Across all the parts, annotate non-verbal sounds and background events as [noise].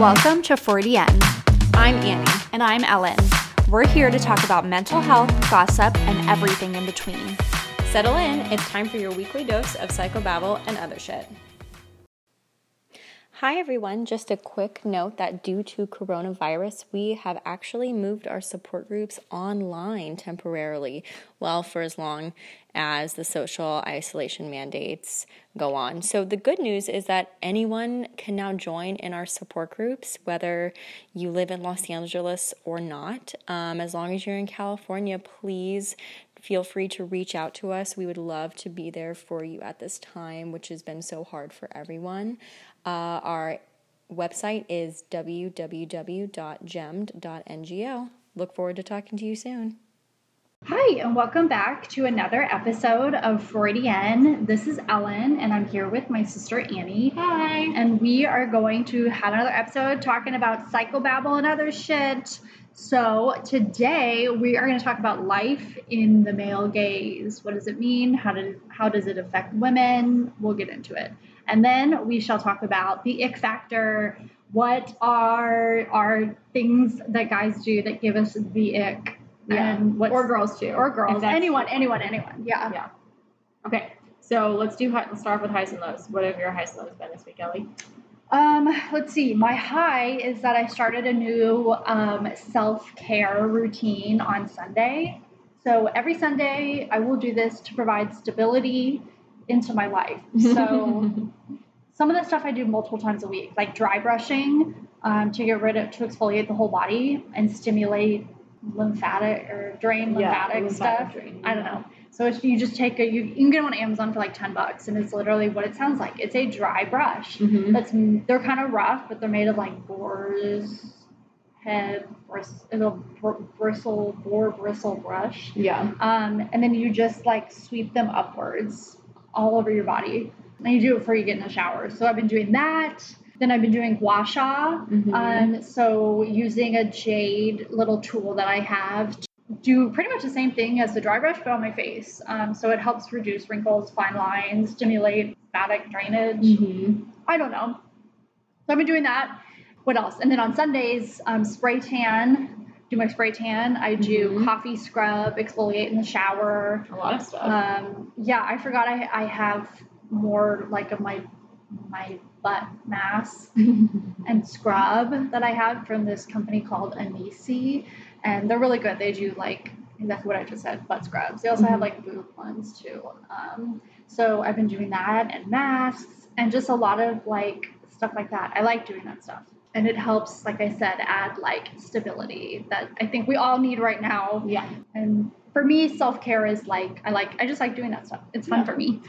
Welcome to 40N. I'm Annie. And I'm Ellen. We're here to talk about mental health, gossip, and everything in between. Settle in, it's time for your weekly dose of psychobabble and other shit. Hi, everyone. Just a quick note that due to coronavirus, we have actually moved our support groups online temporarily, well, for as long as the social isolation mandates go on. So, the good news is that anyone can now join in our support groups, whether you live in Los Angeles or not. Um, as long as you're in California, please feel free to reach out to us. We would love to be there for you at this time, which has been so hard for everyone. Uh, our website is www.gemmed.ngo. Look forward to talking to you soon. Hi, and welcome back to another episode of Freudian. This is Ellen, and I'm here with my sister Annie. Hi. And we are going to have another episode talking about psychobabble and other shit. So, today we are going to talk about life in the male gaze. What does it mean? How, did, how does it affect women? We'll get into it. And then we shall talk about the ick factor. What are are things that guys do that give us the ick? Yeah. And what or girls too. or girls, anyone, anyone, anyone. Yeah. Yeah. Okay, so let's do. hi- Let's start off with highs and lows. What have your highs and lows been this week, Ellie? Um, let's see. My high is that I started a new um, self care routine on Sunday. So every Sunday, I will do this to provide stability into my life. [laughs] So some of the stuff I do multiple times a week, like dry brushing um, to get rid of, to exfoliate the whole body and stimulate lymphatic or drain lymphatic, lymphatic stuff. drain, I don't know. So you just take a, you, you can get them on Amazon for like 10 bucks and it's literally what it sounds like. It's a dry brush. Mm-hmm. That's they're kind of rough, but they're made of like boar's head, bris- it's a br- bristle, boar bristle brush. Yeah. Um, and then you just like sweep them upwards all over your body. And you do it before you get in the shower. So I've been doing that. Then I've been doing gua sha. Mhm. Um, so using a jade little tool that I have to do pretty much the same thing as the dry brush, but on my face. Um, so it helps reduce wrinkles, fine lines, stimulate lymphatic drainage. Mm-hmm. I don't know. So I've been doing that. What else? And then on Sundays, um, spray tan. Do my spray tan. I do Mhm. coffee scrub, exfoliate in the shower. A lot of stuff. Um, yeah, I forgot I, I have more like of my my butt mask [laughs] and scrub that I have from this company called Anese, and they're really good. They do like exactly what I just said, butt scrubs. They also have Mhm. like boob ones too. Um, so I've been doing that and masks and just a lot of like stuff like that. I like doing that stuff. And it helps, like I said, add like stability that I think we all need right now. yeah. And for me, self care is like I like I just like doing that stuff. It's fun Yeah. for me.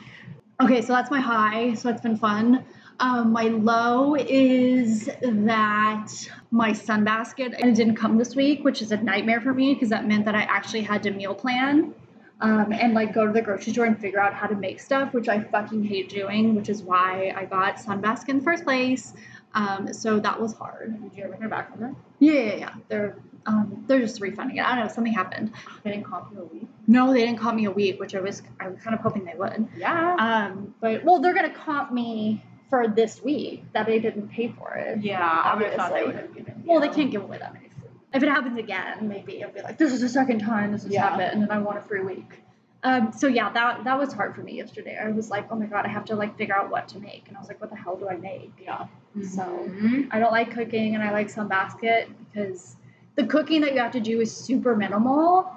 Okay, so that's my high. So it's been fun. Um, my low is that my Sunbasket and it didn't come this week, which is a nightmare for me because that meant that I actually had to meal plan um, and like go to the grocery store and figure out how to make stuff, which I fucking hate doing, which is why I got Sunbasket in the first place. Um, so that was hard. Did you ever hear back from them? Yeah, yeah, yeah. They're um, they're just refunding it. I don't know. Something happened. They didn't call you a week. No, they didn't comp me a week, which I was I was kind of hoping they would. Yeah. Um, but well, they're gonna comp me for this week that they didn't pay for it. yeah. I would have thought they would have given. Well, they can't give away that many. If it happens again, maybe I'll be like, this is the second time this has Yeah. happened, and then I want a free week. Um, so yeah, that that was hard for me yesterday. I was like, oh my god, I have to like figure out what to make, and I was like, what the hell do I make? Yeah. So Mhm. I don't like cooking, and I like Sunbasket because the cooking that you have to do is super minimal,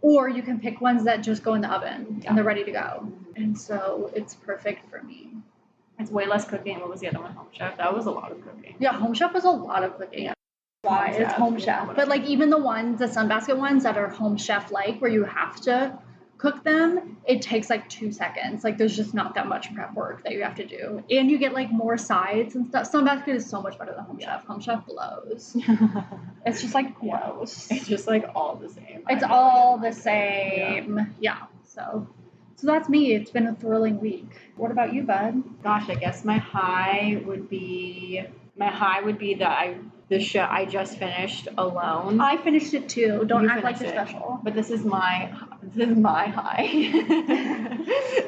or you can pick ones that just go in the oven Yeah. and they're ready to go, and so it's perfect for me. It's way less cooking. What was the other one? Home Chef. That was a lot of cooking. Yeah, Home Chef was a lot of cooking. Yeah. Why Home it's Home Chef, but like even the ones, the Sunbasket ones that are Home Chef like, where you have to cook them, it takes like two seconds. Like there's just not that much prep work that you have to do, and you get like more sides and stuff. Sunbasket is so much better than Home Chef. Home Chef blows. [laughs] It's just like Yeah. gross. it's just like all the same. It's all the same. Yeah. So, so that's me. It's been a thrilling week. What about you, bud? Gosh, I guess my high would be my high would be that I the show I just finished alone. I finished it too. Don't You act like you're special. But this is my this [laughs] is my high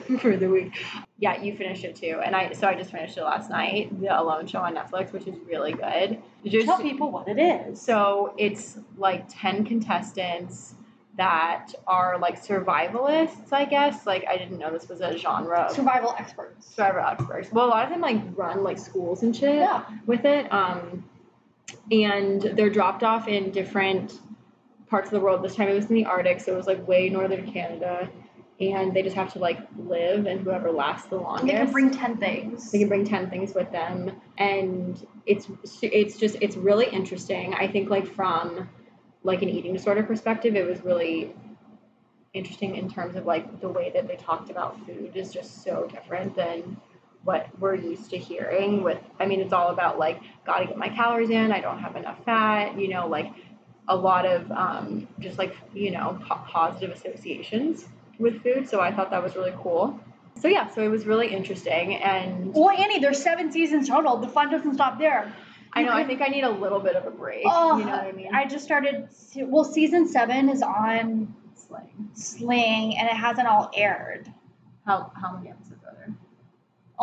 [laughs] for the week. Yeah, you finished it too, and I so I just finished it last night. The Alone Show on Netflix, which is really good. Just, Tell people what it is. so it's like ten contestants that are like survivalists, I guess. Like I didn't know this was a genre Survival experts. survival experts. Well, a lot of them like run like schools and shit Yeah. with it. Um, and they're dropped off in different parts of the world. This time it was in the Arctic, so it was like way northern Canada. And they just have to like live, and whoever lasts the longest. They can bring ten things. They can bring ten things with them, and it's it's just it's really interesting. I think like from like an eating disorder perspective, it was really interesting in terms of like the way that they talked about food is just so different than what we're used to hearing with i mean it's all about like gotta get my calories in i don't have enough fat you know like a lot of um, just like you know po- positive associations with food so i thought that was really cool so yeah so it was really interesting and Well, Annie, there's seven seasons total. The fun doesn't stop there. i know i think i need a little bit of a break Oh, you know what i mean I just started. Well, season seven is on Slang. Sling, and it hasn't all aired. how, how many episodes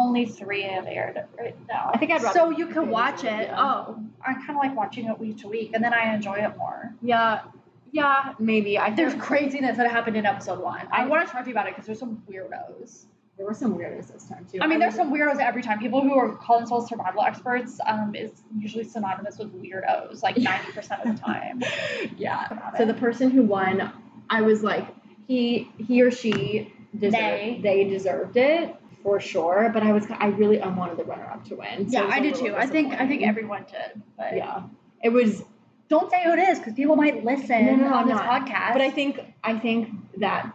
Only three have aired right now. I think I'd rather So you can watch it, yeah. Oh, I kind of like watching it week to week, and then I enjoy it more. yeah yeah maybe i There's craziness that happened in episode one. I, I- want to talk to you about it because there's some weirdos. there were some weirdos this time too I mean, there's some weirdos every time. People who are call themselves survival experts um, is usually synonymous with weirdos, like 90% of the [laughs] time. yeah So the person who won, I was like, he he or she deserved They. they deserved it for sure. But I was I really I wanted the runner up to win. So yeah, I did too. I think I think everyone did. But yeah. It was, don't say who it is because people might listen No, no, on this not. podcast. but I think I think that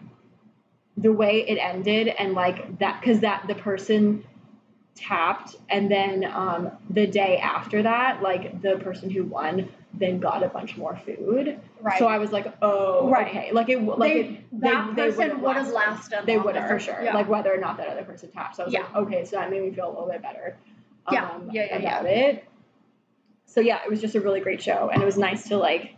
the way it ended and like that because that the person tapped and then um the day after that like the person who won then got a bunch more food right. so i was like oh Right. okay like it like They- it, that they person would have lasted. They would have for sure. Yeah. Like whether or not that other person tapped. So I was like, okay, so that made me feel a little bit better. Yeah. Um, Yeah, yeah, about it. So yeah, it was just a really great show, and it was nice to like,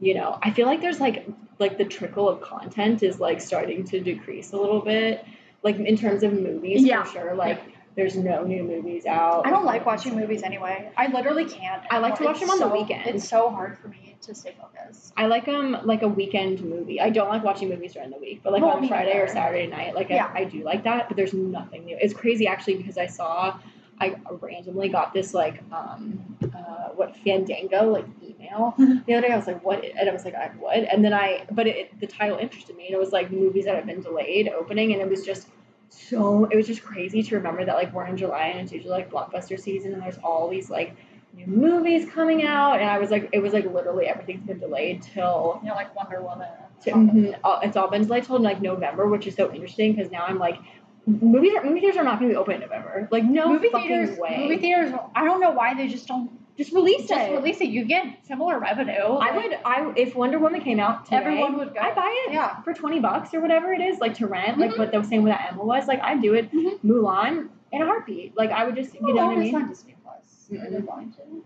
you know, I feel like there's like like the trickle of content is like starting to decrease a little bit, like in terms of movies Yeah. for sure. Like there's no new movies out. I don't like watching movies anyway. I literally can't. I like to watch It's them on the weekend. It's so hard for me to stay focused. I like um like a weekend movie. I don't like watching movies during the week, but like Well, on Friday or. Saturday night, like Yeah. I, I do like that. But there's nothing new. It's crazy actually because I saw I randomly got this like um uh what Fandango like email [laughs] Mhm. the other day. I was like, what? And I was like, I would. And then I but it, the title interested me, and it was like movies that have been delayed opening, and it was just so it was just crazy to remember that like we're in July and it's usually like blockbuster season, and there's all these like new movies coming out, and I was like, it was like literally everything's been delayed till You know, like Wonder Woman. to, mhm, all- it's all been delayed till like November, which is so interesting because now I'm like, movies are, movie theaters are not going to be open in November. Like no movie fucking theaters. way. Movie theaters. I don't know why they just don't just release it. just it. release it. You get similar revenue. I would. I if Wonder Woman came out today, Everyone would go. I'd buy it Yeah. for twenty bucks or whatever it is, like to rent. Like Mhm. what were saying with that Emma was. Like I'd do it. Mhm. Mulan in a heartbeat. Like I would just, you know what I mean? on Disney Plus. Are they Mhm. going to?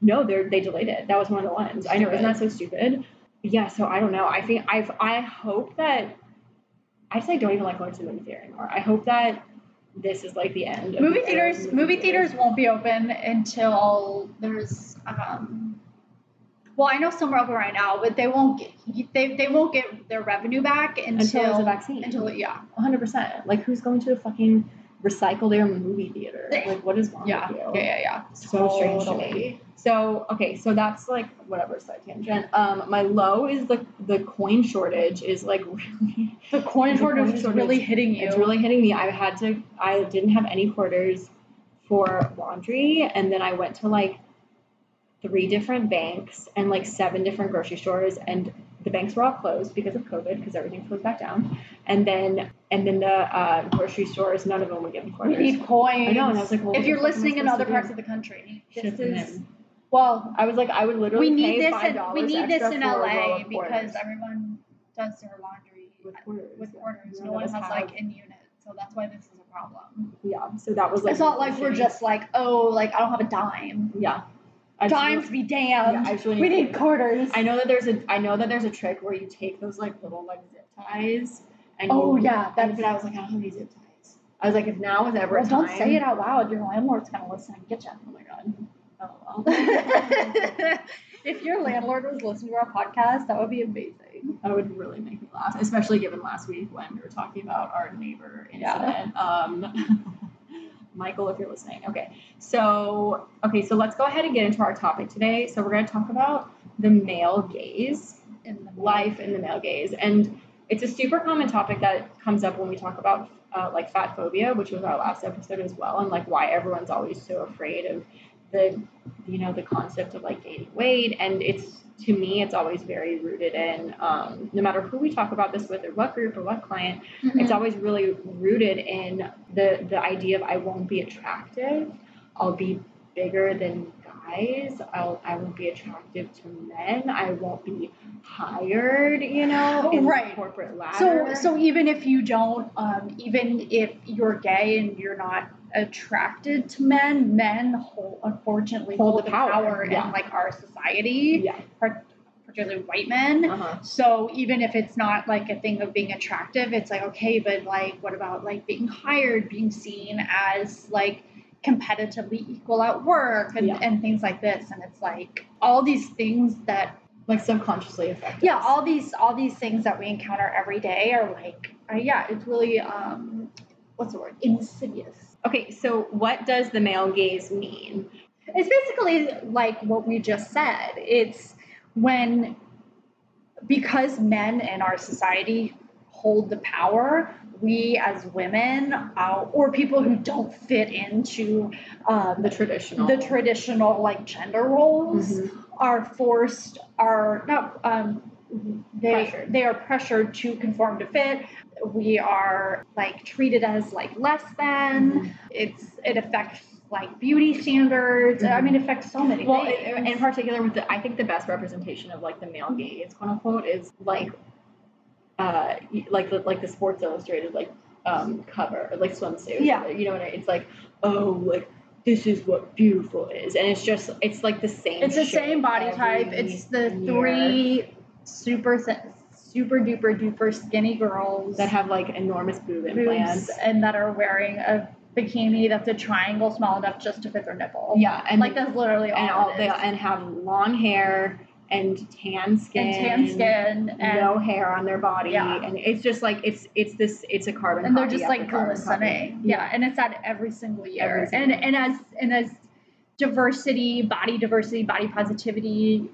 No, they are they delayed it. That was one of the ones. I know, isn't that so stupid? Yeah. So I don't know. I think I've I hope that I just like don't even like going to the movie theater anymore. I hope that this is like the end. Of Movie the era of theaters. Movie theaters won't be open until there's. um Well, I know some are open right now, but they won't get they, they won't get their revenue back until until there's a vaccine. until yeah 100. percent Like who's going to a fucking recycle their movie theater? Like what is wrong yeah with you? yeah yeah yeah So strange to me. So okay, so that's like whatever side tangent. Um, my low is the the coin shortage is like [laughs] really The coin The shortage is really hitting you. it's really hitting me. I had to I didn't have any quarters for laundry, and then I went to like three different banks and like seven different grocery stores, and the banks were all closed because of COVID because everything closed back down. And then and then the uh, grocery stores, none of them would give we quarters. need coins. I know, and I was like, well, if you're the fuck am I listening in other parts of the country, this is well. I was like, I would literally We need this. In, we need this in for a roll LA because everyone does their laundry with quarters. with quarters. No one has have- like in unit, so that's why this is a problem. yeah. So that was like it's not like we're just like, oh, like I don't have a dime. yeah. I Dimes be damned. Yeah, really we need need quarters. I know that there's a I know that there's a trick where you take those like little like zip ties. And Oh, you- yeah, that's- but I was like, I don't have any zip ties. I was like, if now is ever Well, a don't say it out loud. Your landlord's gonna listen and get you. Oh my god. Oh well. [laughs] if your landlord was listening to our podcast, that would be amazing. That would really make me laugh, especially given last week when we were talking about our neighbor Yeah. incident. Um, [laughs] Michael, if you're listening. Okay, so okay, so let's go ahead and get into our topic today. So we're going to talk about the male gaze, In the life in the male gaze, and it's a super common topic that comes up when we talk about uh, like fat phobia, which was our last episode as well, and like why everyone's always so afraid of the you know the concept of like gaining weight and it's to me it's always very rooted in um, no matter who we talk about this with or what group or what client Mm-hmm. it's always really rooted in the the idea of i won't be attractive i'll be bigger than guys i'll i won't be attractive to men i won't be hired you know in the Right. corporate So, ladder so so even if you don't, um, even if you're gay and you're not attracted to men, men hold, unfortunately Hold hold, the the power, power, yeah. in like our society, yeah par- particularly white men. uh-huh. So even if it's not like a thing of being attractive, it's like okay, but like what about like being hired, being seen as like competitively equal at work and, Yeah. and things like this, and it's like all these things that like subconsciously affected yeah us. all these all these things that we encounter every day are like uh, yeah it's really um what's the word? Insidious. Okay so what does the male gaze mean? It's basically like what we just said. It's when because men in our society hold the power we as women uh, or people who don't fit into um, the traditional the traditional like gender roles Mhm. are forced are not um they Pressured. they are pressured to conform to fit we are like treated as like less than Mhm. it's it affects like beauty standards i Mhm. mean it affects so many Well, things in, in particular, with the, I think the best representation of like the male gaze, quote unquote, is like, uh, like the like the Sports Illustrated like um cover, like swimsuit. Yeah. you know what I, mean? it's like. Oh, like this is what beautiful is, and it's just it's like the same. it's the same body type it's the year three super super duper duper skinny girls that have like enormous boob boobs implants. and that are wearing a bikini that's a triangle small enough just to fit their nipple Yeah, and like that's literally all and all they and have long hair and tan skin and tan skin and no hair on their body. Yeah. and it's just like it's it's this it's a carbon and they're just like glistening yeah. and it's at every single year. Every and single- and as and as diversity body diversity body positivity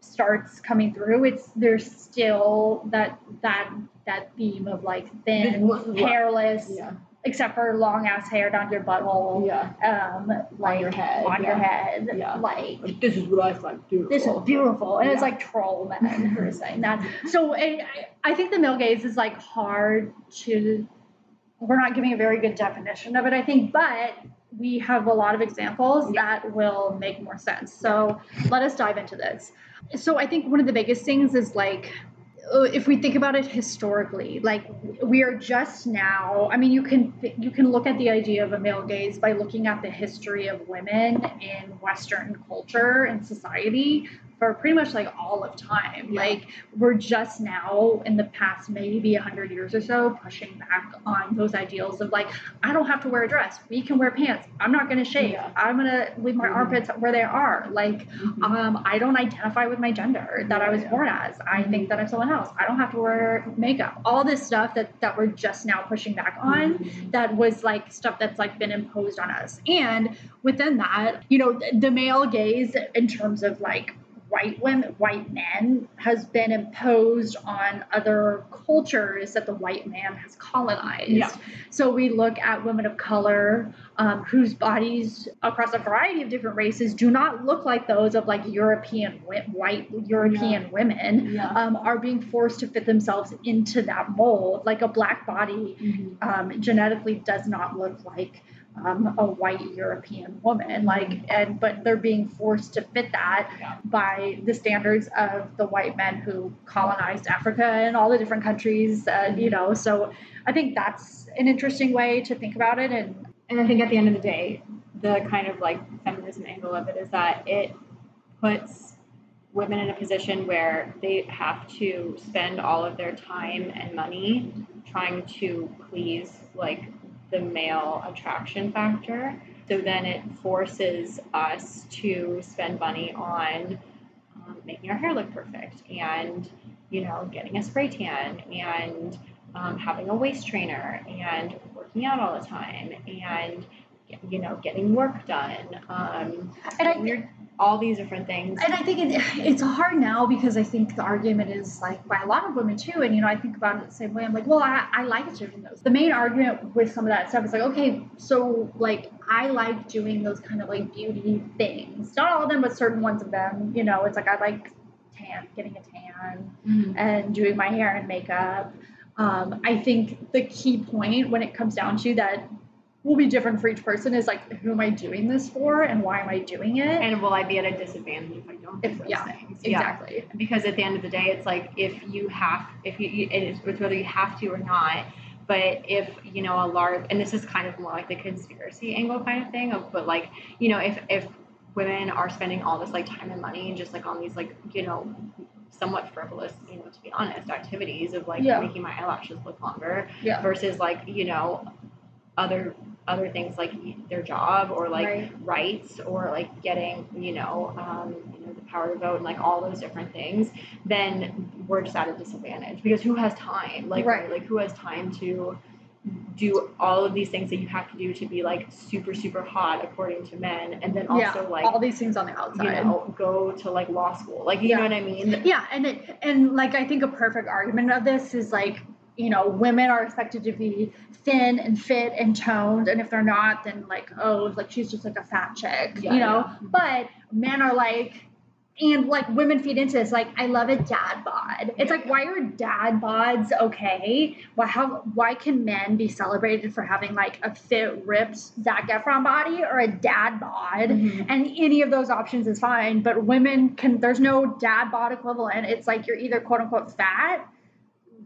starts coming through it's there's still that that that theme of like thin hairless yeah except for long ass hair down to your butthole. Yeah. Um like on your head on your head Yeah. like Like, this is what I find beautiful. This is beautiful. And it's like troll men who are saying that so I, I think the male gaze is like hard to we're not giving a very good definition of it i think but we have a lot of examples Yeah. that will make more sense. So let us dive into this. So i think one of the biggest things is like Uh, if we think about it historically like we are just now i mean you can you can look at the idea of a male gaze by looking at the history of women in western culture and society for pretty much like all of time Yeah. like we're just now in the past maybe 100 years or so pushing back on those ideals of like i don't have to wear a dress we can wear pants i'm not going to shave Yeah. i'm going to leave my Mhm. armpits where they are like Mhm. um, I don't identify with my gender that I was Yeah. born as. I Mhm. think that I'm someone else. I don't have to wear makeup. All this stuff that that we're just now pushing back on. Mhm. That was like stuff that's like been imposed on us. And within that, you know, the male gaze in terms of like white women, white men has been imposed on other cultures that the white man has colonized. Yeah. So we look at women of color um, whose bodies across a variety of different races do not look like those of like European white European women yeah um, are being forced to fit themselves into that mold. Like a black body Mhm. um, genetically does not look like um, a white European woman. Like and but they're being forced to fit that by the standards of the white men who colonized Africa and all the different countries. Uh, you know, so I think that's an interesting way to think about it and and I think at the end of the day, the kind of like feminism angle of it is that it puts women in a position where they have to spend all of their time and money trying to please like the male attraction factor. So then it forces us to spend money on um, making our hair look perfect and, you know, getting a spray tan and um, having a waist trainer and working out all the time and, you know, getting work done. Um, And I- all these different things. And I think it, it's hard now because I think the argument is like by a lot of women too. And you know, I think about it the same way. I'm like, well, I, I like doing those. The main argument with some of that stuff is like, okay, so like I like doing those kind of like beauty things. Not all of them, but certain ones of them. You know, it's like I like tan, getting a tan, and doing my hair and makeup. Um, I think the key point when it comes down to that will be different for each person is like, who am I doing this for and why am I doing it? And will I be at a disadvantage if I don't do If- those yeah, things? exactly. Because at the end of the day, it's like if you have, if you, it's whether you have to or not. But if you know a large, and this is kind of more like the conspiracy angle kind of thing of, but like you know, if if women are spending all this like time and money and just like on these like you know somewhat frivolous, you know, to be honest, activities of like Yeah. making my eyelashes look longer Yeah. versus like you know other other things like their job or like Right. rights or like getting you know um, you know the power to vote and like all those different things then we're just at a disadvantage because who has time like Right. like who has time to do all of these things that you have to do to be like super super hot according to men and then also yeah, like all these things on the outside. you know go to like law school like you Yeah. know what i mean Yeah, and it, and like I think a perfect argument of this is like you know women are expected to be thin and fit and toned, and if they're not, then like oh like she's just like a fat chick, Yeah, you know. yeah. But men are like. And like women feed into this, like I love a dad bod. It's Yeah, like why are dad bods okay? Why how why can men be celebrated for having like a fit, ripped Zac Efron body or a dad bod? Mhm. and any of those options is fine but women can there's no dad bod equivalent it's like you're either quote unquote fat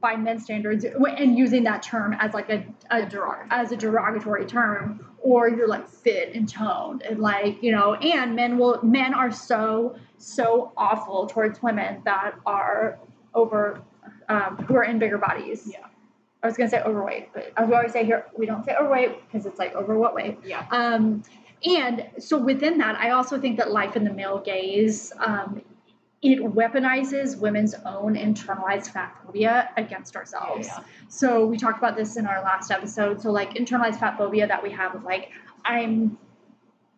by men's standards and using that term as like a, a derog- as a derogatory term or you're like fit and toned and like you know and men will men are so so awful towards women that are over um, who are in bigger bodies Yeah. I was gonna say overweight, but as we always say here, we don't say overweight because it's like over what weight. yeah Um, and so within that, I also think that life in the male gaze, um, it weaponizes women's own internalized fat phobia against ourselves. Yeah, yeah. So we talked about this in our last episode. So like internalized fat phobia that we have of like, I'm,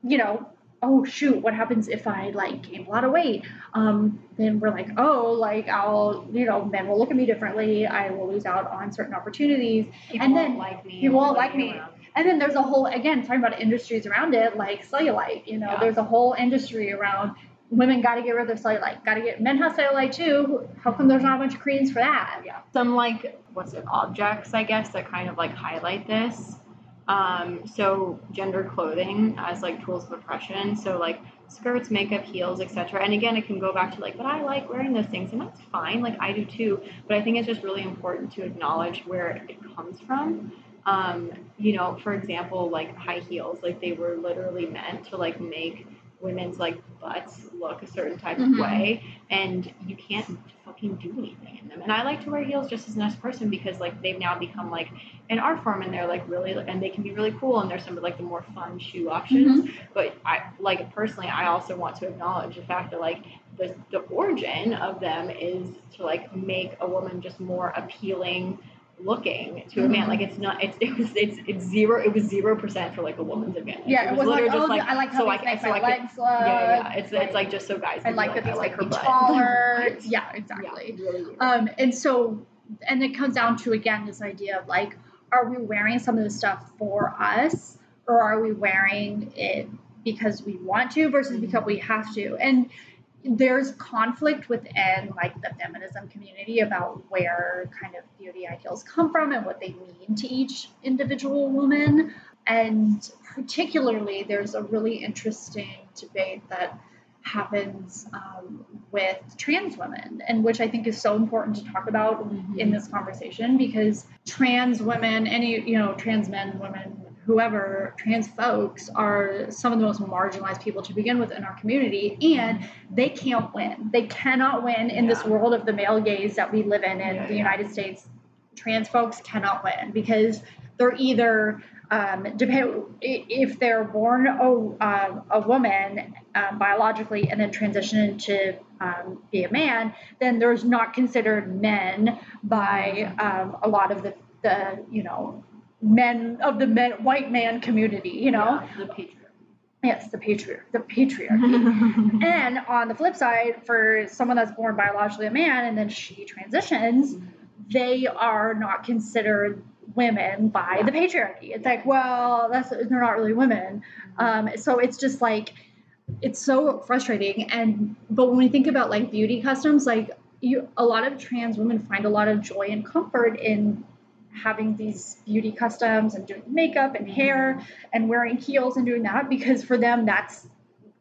you know, oh shoot, what happens if I like gain a lot of weight? Um, then we're like, oh, like I'll, you know, men will look at me differently. I will lose out on certain opportunities. people And then like me people won't like me. And then there's a whole, again, talking about industries around it, like cellulite. You know, Yeah. there's a whole industry around women got to get rid of their cellulite. Got to get men have cellulite too. How come there's not a bunch of creams for that? yeah some like what's it objects i guess that kind of like highlight this um so gender clothing as like tools of oppression so like skirts makeup heels etc and again it can go back to like but i like wearing those things and that's fine like i do too but i think it's just really important to acknowledge where it comes from um you know for example like high heels like they were literally meant to like make women's like butts look a certain type Mhm. of way and you can't fucking do anything in them. And I like to wear heels just as a nice person because like they've now become like an art form and they're like really and they can be really cool and they're some of like the more fun shoe options. But I like personally I also want to acknowledge the fact that like the the origin of them is to like make a woman just more appealing looking to a man like it's not it's it was it's it's zero it was zero percent for like a woman's advantage Yeah, it was like, literally oh, just I like how so these I, make so my I could, legs look. yeah, yeah, it's it's like just so guys I like that these I make her butt. taller. Yeah, Yeah, exactly. really. Um, and so, and it comes down to again this idea of like, are we wearing some of this stuff for us, or are we wearing it because we want to versus because we have to? And there's conflict within like the feminism community about where kind of beauty ideals come from and what they mean to each individual woman. And particularly, there's a really interesting debate that happens um, with trans women, and which I think is so important to talk about in this conversation because trans women, any you know, trans men, women whoever trans folks are some of the most marginalized people to begin with in our community and they can't win. They cannot win in this world of the male gaze that we live in in Yeah, the yeah. united states trans folks cannot win because they're either um, depend if they're born a, um, a woman um, biologically and then transition to um, be a man, then there's not considered men by um, a lot of the, the you know men of the men, white man community. You know, Yeah, the patriarchy. yes, the patriarch, the patriarchy. [laughs] and on the flip side, for someone that's born biologically a man and then she transitions, they are not considered women by the patriarchy. It's like, well, that's they're not really women. Um, so it's just like it's so frustrating. And but when we think about like beauty customs, like you, a lot of trans women find a lot of joy and comfort in having these beauty customs and doing makeup and hair and wearing heels and doing that because for them that's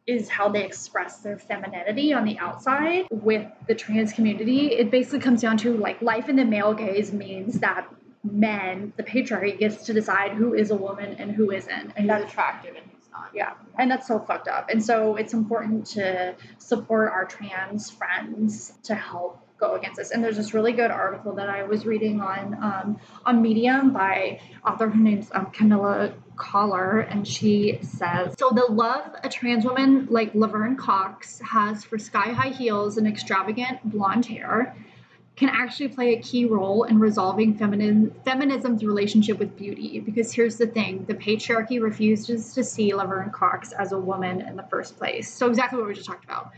is how they express their femininity on the outside with the trans community. It basically comes down to like life in the male gaze means that men the patriarchy gets to decide who is a woman and who isn't. And that's attractive and who's not. yeah and that's so fucked up. And so it's important to support our trans friends to help go against this and there's this really good article that i was reading on um, on medium by author her name's um, camilla collar and she says so the love a trans woman like laverne cox has for sky high heels and extravagant blonde hair can actually play a key role in resolving feminine, feminism's relationship with beauty. Because here's the thing the patriarchy refuses to see Laverne Cox as a woman in the first place. So, exactly what we just talked about.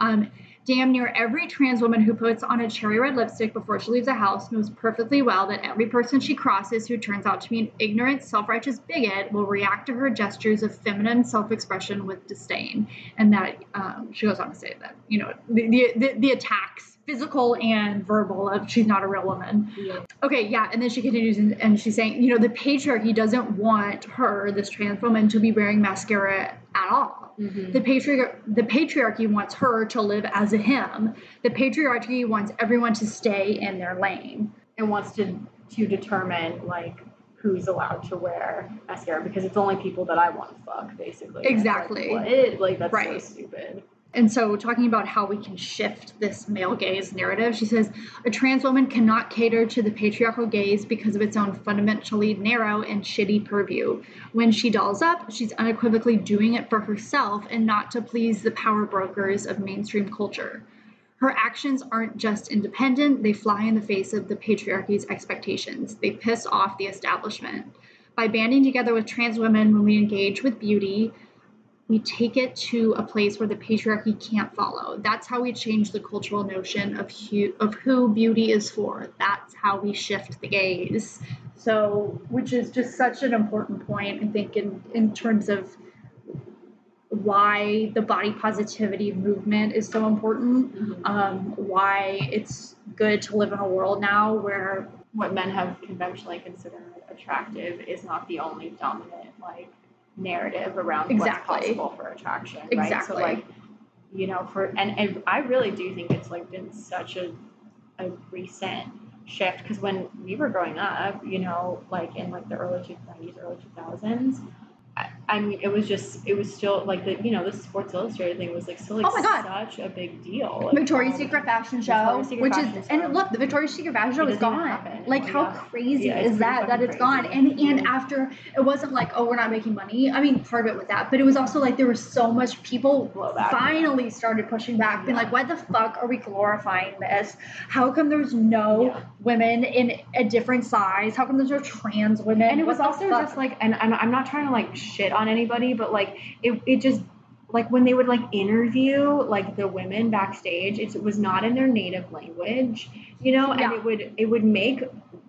Um, damn near every trans woman who puts on a cherry red lipstick before she leaves the house knows perfectly well that every person she crosses who turns out to be an ignorant, self righteous bigot will react to her gestures of feminine self expression with disdain. And that um, she goes on to say that, you know, the, the, the, the attacks, physical and verbal, of she's not a real woman. Yeah. Okay, yeah, and then she continues and, and she's saying, you know, the patriarchy doesn't want her, this trans woman, to be wearing mascara at all. Mhm. The patriarchy, the patriarchy wants her to live as a him. The patriarchy wants everyone to stay in their lane. and wants to to determine like who's allowed to wear mascara because it's only people that I want to fuck, basically. Exactly. Like, what? Like that's Right. so stupid. And so, talking about how we can shift this male gaze narrative, she says a trans woman cannot cater to the patriarchal gaze because of its own fundamentally narrow and shitty purview. When she dolls up, she's unequivocally doing it for herself and not to please the power brokers of mainstream culture. Her actions aren't just independent, they fly in the face of the patriarchy's expectations. They piss off the establishment. By banding together with trans women when we engage with beauty, we take it to a place where the patriarchy can't follow. That's how we change the cultural notion of who, of who beauty is for. That's how we shift the gaze. So, which is just such an important point, I think, in, in terms of why the body positivity movement is so important, um, why it's good to live in a world now where What men have conventionally considered attractive is not the only dominant like narrative around Exactly. what's possible for attraction. Right. Exactly. So like, you know, for and, and I really do think it's like been such a a recent shift because when we were growing up, you know, like in like the early 90s, early 2000s, I, I mean, it was just, it was still like the, you know, the Sports Illustrated thing was like still like Oh my God. such a big deal. Victoria's um, Secret fashion show, Secret which fashion is show. and look, the Victoria's Secret fashion show is gone. happen Like anymore, how yeah. crazy Yeah, is that that it's gone? And and after it wasn't like oh we're not making money. I mean part of it was that, but it was also like there was so much people Blowback. finally started pushing back, being like why the fuck are we glorifying this? How come there's no Yeah. women in a different size? How come there's no trans women? and it was also fuck? just like and, and i'm not trying to like shit on anybody but like it, it just like when they would like interview like the women backstage it was not in their native language you know and Yeah. it would it would make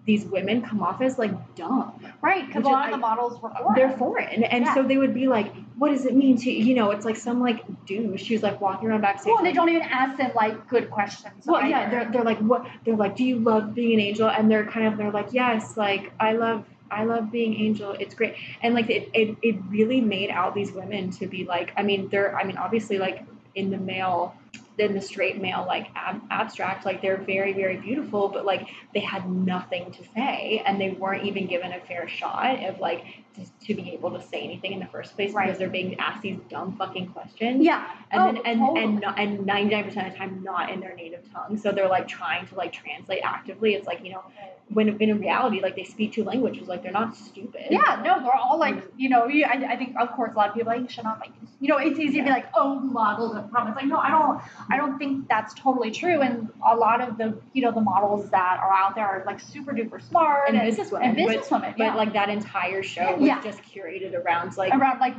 these women come off as like dumb right because a lot of the models were they're foreign and Yeah. so they would be like what does it mean to you know it's like some like douche she was like walking around backstage Well, they like, don't even ask them like good questions. well, yeah, they're, they're like, what? They're like, do you love being an angel? And they're kind of, they're like, yes, like I love, I love being angel. It's great. And like, it, it, it really made out these women to be like, I mean, they're, I mean, obviously, like in the male, in the straight male, like ab- abstract, like they're very, very beautiful, but like they had nothing to say, and they weren't even given a fair shot of like to, to be able to say anything in the first place Right. because they're being asked these dumb fucking questions. Yeah. And Oh, then and totally. and not, and ninety nine percent of the time not in their native tongue. So they're like trying to like translate actively. It's like, you know, when in reality, like they speak two languages, like they're not stupid. Yeah, no, they're all like, you know, you, I, I think of course a lot of people like should not like, you know, it's easy to be like, oh, models are from. It's like, no, I don't, I don't think that's totally true. And a lot of the, you know, the models that are out there are like super duper smart And and, businesswomen. and but- businesswomen, But yeah. like that entire show Yeah. just curated around like around like,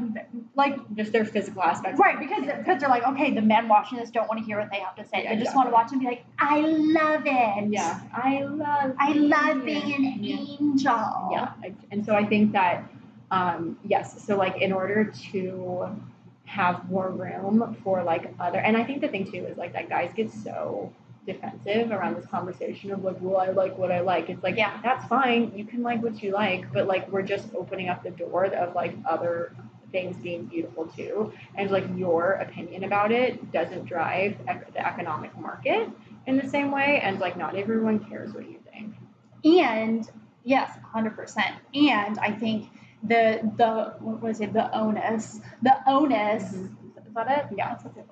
like just their physical aspects. right because because they're like, okay, the men watching this don't want to hear what they have to say. Yeah, they just want to watch and be like, I love it. Yeah, I love. I love being being an Yeah. angel. Yeah, and so I think that um, yes, so like in order to have more room for like other, and I think the thing too is like that guys get so defensive around this conversation of like, well, I like what I like. It's like, Yeah. that's fine. You can like what you like, but like we're just opening up the door of like other things being beautiful too, and like your opinion about it doesn't drive ec- the economic market in the same way, and like not everyone cares what you think. And yes, hundred percent. And I think the the what was it? The onus. The onus. Mhm. Is that it? Yeah. That's what the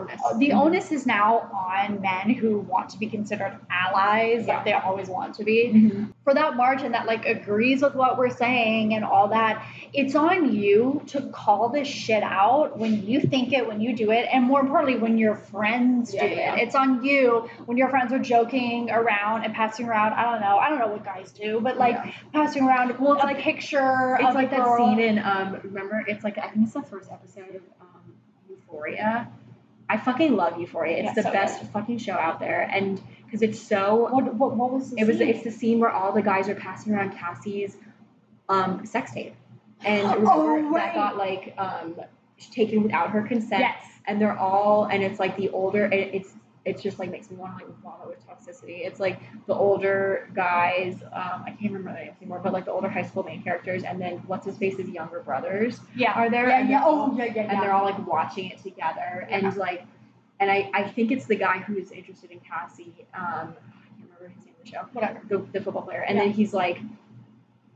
onus. The onus is now on men who want to be considered allies, Yeah. like they always want to be. Mhm. For that margin that like agrees with what we're saying and all that, it's on you to call this shit out when you think it, when you do it, and more importantly, when your friends Yeah, do yeah. it. It's on you when your friends are joking around and passing around. I don't know. I don't know what guys do, but like Yeah. passing around Well, it's a like- picture It's of like a that girl. scene in um remember it's like I think it's the first episode of um Euphoria. I fucking love Euphoria. It's Yeah, the so best fucking show out there, and because it's so What, what, what was the it was it's the scene where all the guys are passing around Cassie's um sex tape, and [gasps] Oh, right. that got like um taken without her consent, yes. and they're all and it's like the older it, it's it's just like makes me want to like vomit with toxicity. It's like the older guys, um, I can't remember their names anymore, but like the older high school main characters, and then what's his face's younger brothers Yeah. are there, Yeah, yeah. all- Oh, yeah, yeah, yeah. and they're all like watching it together, Yeah. and like, and I I think it's the guy who is interested in Cassie. Um, I can't remember his name in the show, Whatever. the, the football player, and then he's like.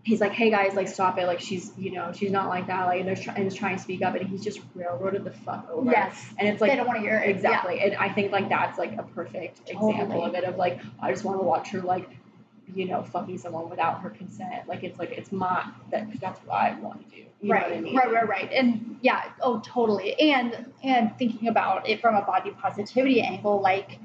He's like, hey guys, like stop it, like she's, you know, she's not like that, like, and they're trying, and is trying to speak up, and he's just railroaded the fuck over. Yes. and it's like, they don't want to hear it. Exactly. And I think like that's like a perfect example of it of like I just want to watch her like you know fucking someone without her consent. Like it's like it's my that that's what I want to do. You right, know what I mean? right, right, right, and yeah, oh, totally. And and thinking about it from a body positivity angle, like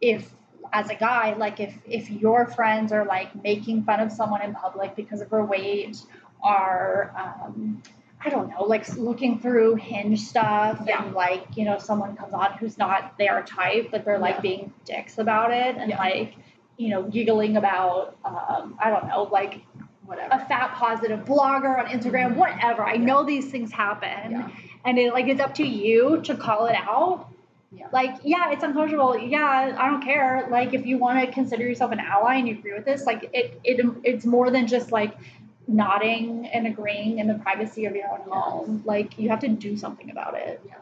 if as a guy, like if if your friends are like making fun of someone in public because of her weight, are um, I don't know, like looking through hinge stuff Yeah. and like you know someone comes on who's not their type, but they're like Yeah. being dicks about it and Yeah. like you know giggling about um, I don't know like Whatever. a fat positive blogger on Instagram, whatever. I know these things happen. Yeah. and it like it's up to you to call it out. Yeah. Like, yeah, it's uncomfortable. Yeah, I don't care. Like, if you want to consider yourself an ally and you agree with this, like, it it it's more than just like nodding and agreeing in the privacy of your own home. Like, you have to do something about it. Yeah.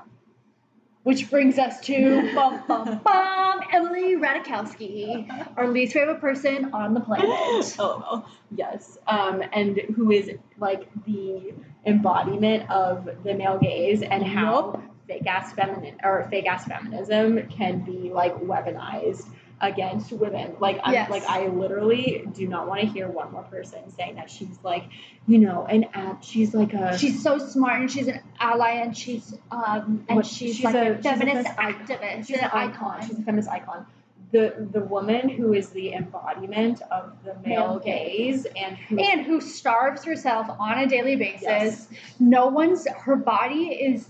Which brings us to [laughs] bum bum bum Emily Ratajkowski, our least favorite person on the planet. [laughs] Oh yes. Um, and who is like the embodiment of the male gaze and how fake ass feminine or fake ass feminism can be like weaponized against women. Like I'm Yes. like I literally do not want to hear one more person saying that she's like, you know, an app she's like a She's so smart and she's an ally and she's um and What- she's, she's like a- a, she's a feminist activist. she's an icon. She's a feminist icon. The the woman who is the embodiment of the male Male gaze and who and who starves herself on a daily basis. Yes. No one's her body is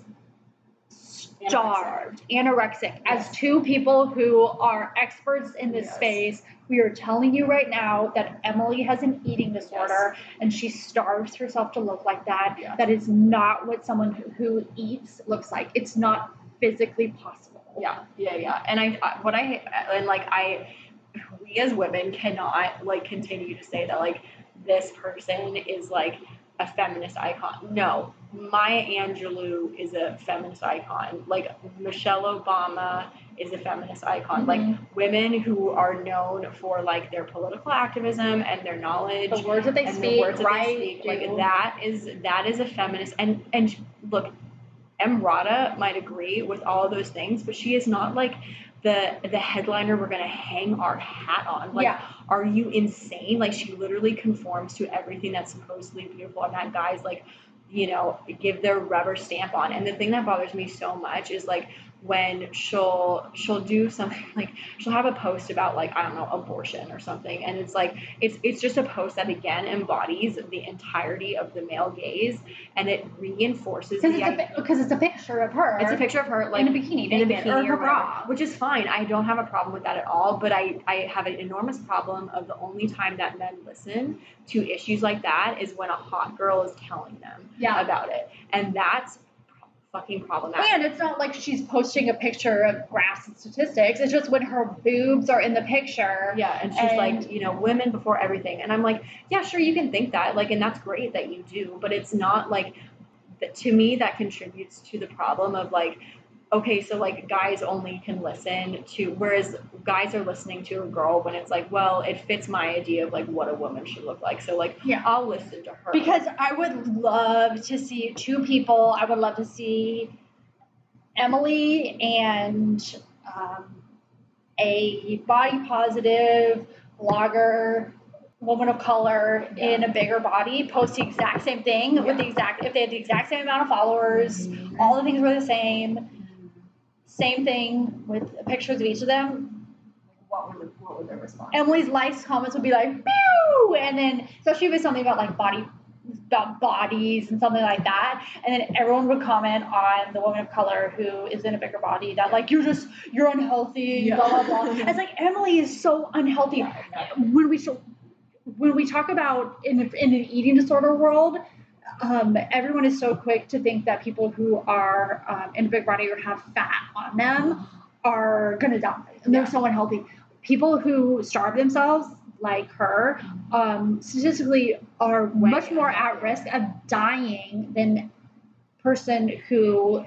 starved, anorexic. As two people who are experts in this Yes. space, we are telling you right now that Emily has an eating disorder and she starves herself to look like that. Yes. That is not what someone who, eats looks like. It's not physically possible. Yeah, yeah, yeah. And I, I what I and like I, we as women cannot like continue to say that like this person is like a feminist icon. No, Maya Angelou is a feminist icon. Like Michelle Obama is a feminist icon. Like Mhm. women who are known for like their political activism and their knowledge The words that they and speak, the words that right? they speak, like that is that is a feminist. And and look, Emrata might agree with all of those things, but she is not like the the headliner we're gonna hang our hat on. Like, yeah. are you insane? Like she literally conforms to everything that's supposedly beautiful, and that guys like, you know, give their rubber stamp on. And the thing that bothers me so much is like when she'll she'll do something [laughs] like she'll have a post about like I don't know abortion or something, and it's like it's it's just a post that again embodies the entirety of the male gaze, and it reinforces Because it's, a, 'cause it's a picture of her. It's a picture of her like in a bikini, in a bikini or or, bra. which is fine. I don't have a problem with that at all. But I, I have an enormous problem of the only time that men listen to issues like that is when a hot girl is telling them Yeah. about it, and that's fucking problematic. And it's not like she's posting a picture of graphs and statistics. It's just when her boobs are in the picture. yeah, and she's And- like, you know, women before everything, and I'm like, yeah, sure, you can think that, like, and that's great that you do, but it's not like, to me, that contributes to the problem of like, okay, so like guys only can listen to, whereas guys are listening to a girl when it's like, well, it fits my idea of like what a woman should look like. So like, Yeah. I'll listen to her Because I would love to see two people. I would love to see Emily and um, a body positive blogger, woman of color in a bigger body post the exact same thing with the exact if they had the exact same amount of followers, Mhm. all the things were the same. Same thing with pictures of each of them. what were the, what were their response? Emily's likes comments would be like, "Pew!" and then especially if it's something about like body about bodies and something like that, and then everyone would comment on the woman of color who is in a bigger body that like you're just you're unhealthy, Yeah. blah blah blah. [laughs] It's like Emily is so unhealthy. When we so when we talk about in in an eating disorder world. Um, everyone is so quick to think that people who are um, in a big body or have fat on them are gonna die and they're Yeah. so unhealthy. People who starve themselves, like her, um, statistically are Way much more at risk of dying than person who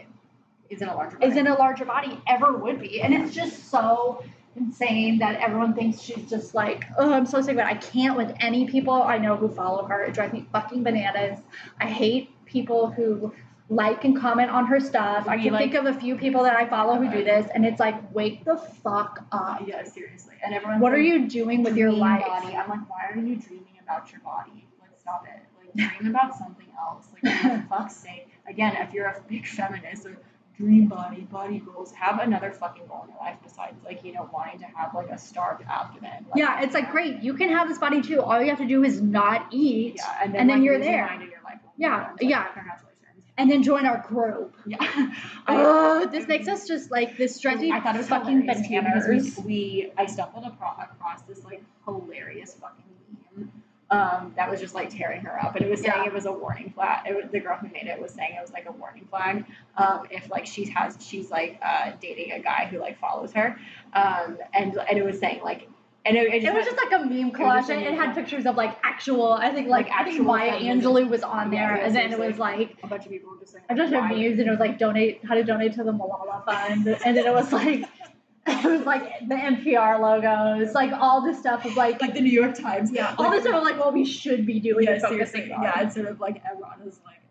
is in a larger is in a larger body ever would be. And it's just so insane that everyone thinks she's just like, oh, I'm so sick of it. I can't with any people I know who follow her. It drives me fucking bananas. I hate people who like and comment on her stuff. I can like- think of a few people that I follow who do this, and it's like, wake the fuck up. Yeah, seriously. And everyone's What are you doing with your life? Body. I'm like, why are you dreaming about your body? Like, stop it. Like, dream about something else. Like, for [laughs] fuck's sake. Again, if you're a big feminist or dream body, body goals, have another fucking goal in your life besides, like, you know, wanting to have, like, a starved abdomen. Like, Yeah, it's like great. You can have this body too. All you have to do is not eat, Yeah, and then, and then like, you're there. your Yeah, like, yeah. Congratulations. and then join our group. Yeah. [laughs] [laughs] Oh, this makes us just like this stretchy I thought it was fucking bananas. we, we I stumbled across, across this like hilarious fucking um, that was just like tearing her up, and it was saying Yeah. it was a warning flag. It was, the girl who made it was saying it was like a warning flag um, if like she has she's like uh, dating a guy who like follows her, um, and and it was saying like. And it, it, just It was went- just like a meme collage. a It meme. had pictures of like actual. I think like, Like, I think actual Maya. Angelou was on there, yeah, and then it was like a bunch of people were just saying. I just why- had memes, and it was like donate how to donate to the Malala Fund, and then it was like [laughs] it was like the NPR logos, like all this stuff of like like the New York Times. yeah, all this stuff of like what we should be doing yeah, focusing seriously. on. Yeah, instead of like Emrata's like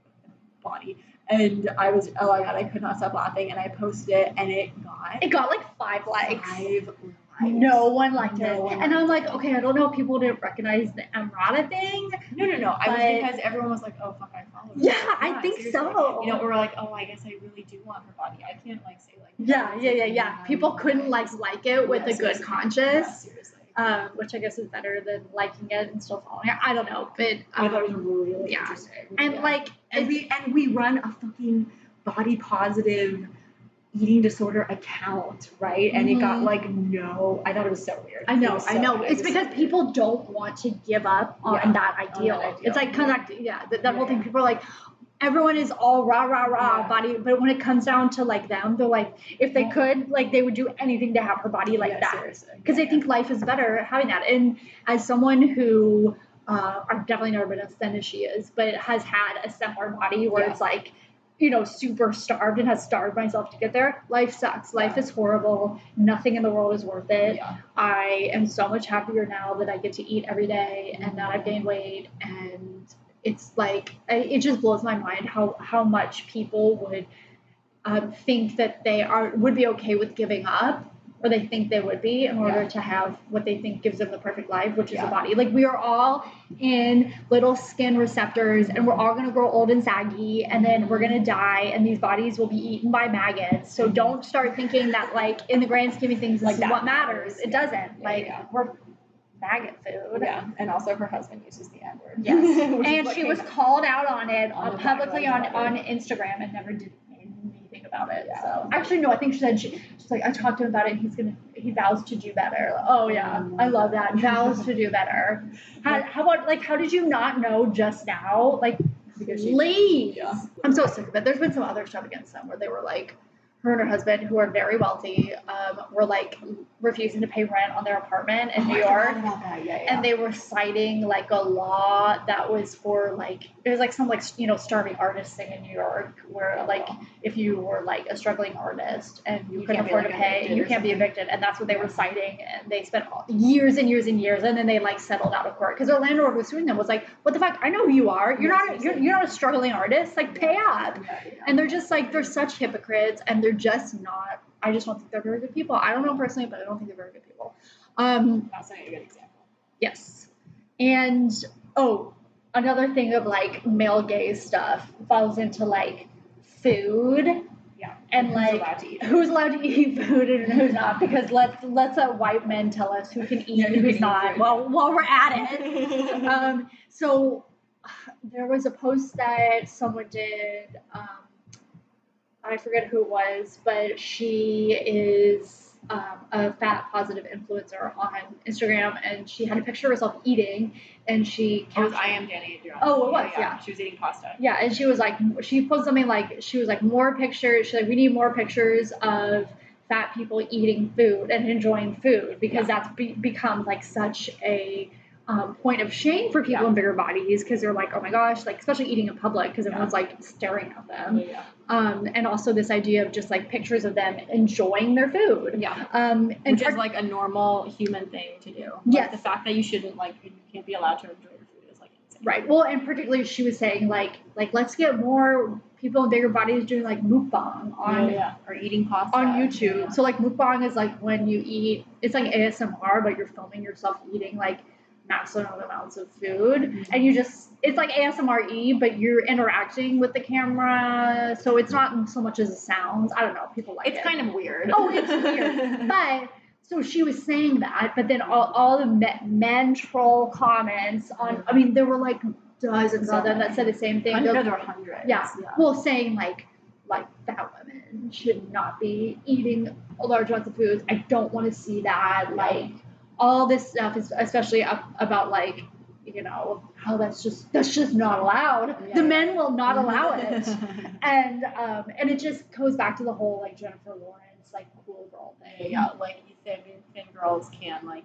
body. And I was oh my god, I could not stop laughing and I posted it and it got It got like five likes. five likes. No one liked No it. one and I'm like, okay, I don't know if people didn't recognize the Emrata thing. No no no. I was because everyone was like, Oh fuck I follow her. Yeah, I think seriously. so. You know, or like, oh I guess I really do want her body. I can't like say like Yeah, yeah, yeah, yeah. People couldn't like like it with Yeah, a good conscience, um, which I guess is better than liking it and still following it. I don't know, but I thought it um, was really yeah. interesting. and Yeah. like and we and we run a fucking body positive eating disorder account, right? And it got Mhm. like no. I thought it was so weird. I know, was I know. it It's because so people don't want to give up on Yeah, that on that ideal. ideal. It's like connect, yeah, that, that whole thing. People are like, everyone is all rah rah rah Yeah. body, but when it comes down to like them, they're like, if they could, like they would do anything to have her body like Yeah, that. because they think life is better having that. And as someone who uh, I've definitely never been as thin as she is, but has had a similar body where Yeah. it's like, you know, super starved and has starved myself to get there. Life sucks. Life is horrible. Nothing in the world is worth it. Yeah. I am so much happier now that I get to eat every day and that I've gained weight and it's like it just blows my mind how how much people would um, think that they are would be okay with giving up or they think they would be in order Yeah. to have what they think gives them the perfect life which is Yeah. a body like we are all in little skin receptors and we're all going to grow old and saggy and then we're going to die and these bodies will be eaten by maggots so don't start thinking that like in the grand scheme of things this Like is what matters. matters it Yeah. doesn't like we're maggot food Yeah, and also her husband uses the N word. Yes, [laughs] and she was called out on it On uh, publicly on, on Instagram and never did about it. Yeah. So actually, no, I think she said she, she's like I talked to him about it. and He's gonna he vows to do better. Like, oh yeah, I love that vows to do better. How, how about like how did you not know just now? Like please, Yeah. I'm so sick of it. There's been some other stuff against them where they were like. Her and her husband, who are very wealthy, um, were like refusing to pay rent on their apartment in Oh, New York forgot about that. Yeah, yeah. and they were citing like a law that was for like it was like some like you know starving artist thing in New York where like if you were like a struggling artist and you, You couldn't afford like, to pay you can't be evicted. And that's what they were citing. And they spent years and years and years and then they like settled out of court. Because their landlord was suing them was like what the fuck? I know who you are. You're not you're, you're not a struggling artist. Like pay up. Yeah, yeah. and they're just like they're such hypocrites and they're just not I just don't think they're very good people. I don't know personally but I don't think they're very good people. Um that's not a good example. Yes. And oh, another thing of like male gaze stuff falls into like food Yeah. and Who's like allowed who's allowed to eat food and who's not because let's let's uh, white men tell us who can eat and who's not well while we're at it [laughs] um, so there was a post that someone did. Um, I forget who it was, but she is um, a fat positive influencer on Instagram, and she had a picture of herself eating, and she It was I am Dani Adriana. Oh, it was, yeah. She was eating pasta. yeah, and she was like, she posted something like, she was like, more pictures. She's like, we need more pictures of fat people eating food and enjoying food because that's be- become like such a um, point of shame for people Yeah. in bigger bodies because they're like, oh my gosh, like especially eating in public because everyone's like staring at them. Yeah. Um, and also this idea of just like pictures of them enjoying their food. Yeah. Um, and Which is like a normal human thing to do. Like, Yes. the fact that you shouldn't like you can't be allowed to enjoy your food is like insane. Right. Well, and particularly she was saying like like let's get more people in bigger bodies doing like mukbang on yeah, yeah. Or eating pasta on YouTube. Yeah. So like mukbang is like when you eat. It's like ASMR, but you're filming yourself eating like massive amounts of food, and you just it's like ASMR e, but you're interacting with the camera, so it's not so much as it sounds. I don't know. People like It's it. kind of weird. Oh, it's weird. [laughs] but so she was saying that, but then all, all the me- men troll comments on. I mean, there were like dozens of them that said the same thing. Hundreds or hundreds. yeah. Well, saying like like fat women should not be eating large amounts of foods. I don't want to see that. Yeah. Like all this stuff is especially up about like you know how that's just that's just not allowed. Yeah. The men will not allow it. [laughs] and um and it just goes back to the whole like Jennifer Lawrence like cool girl thing. yeah, like you thin girls can like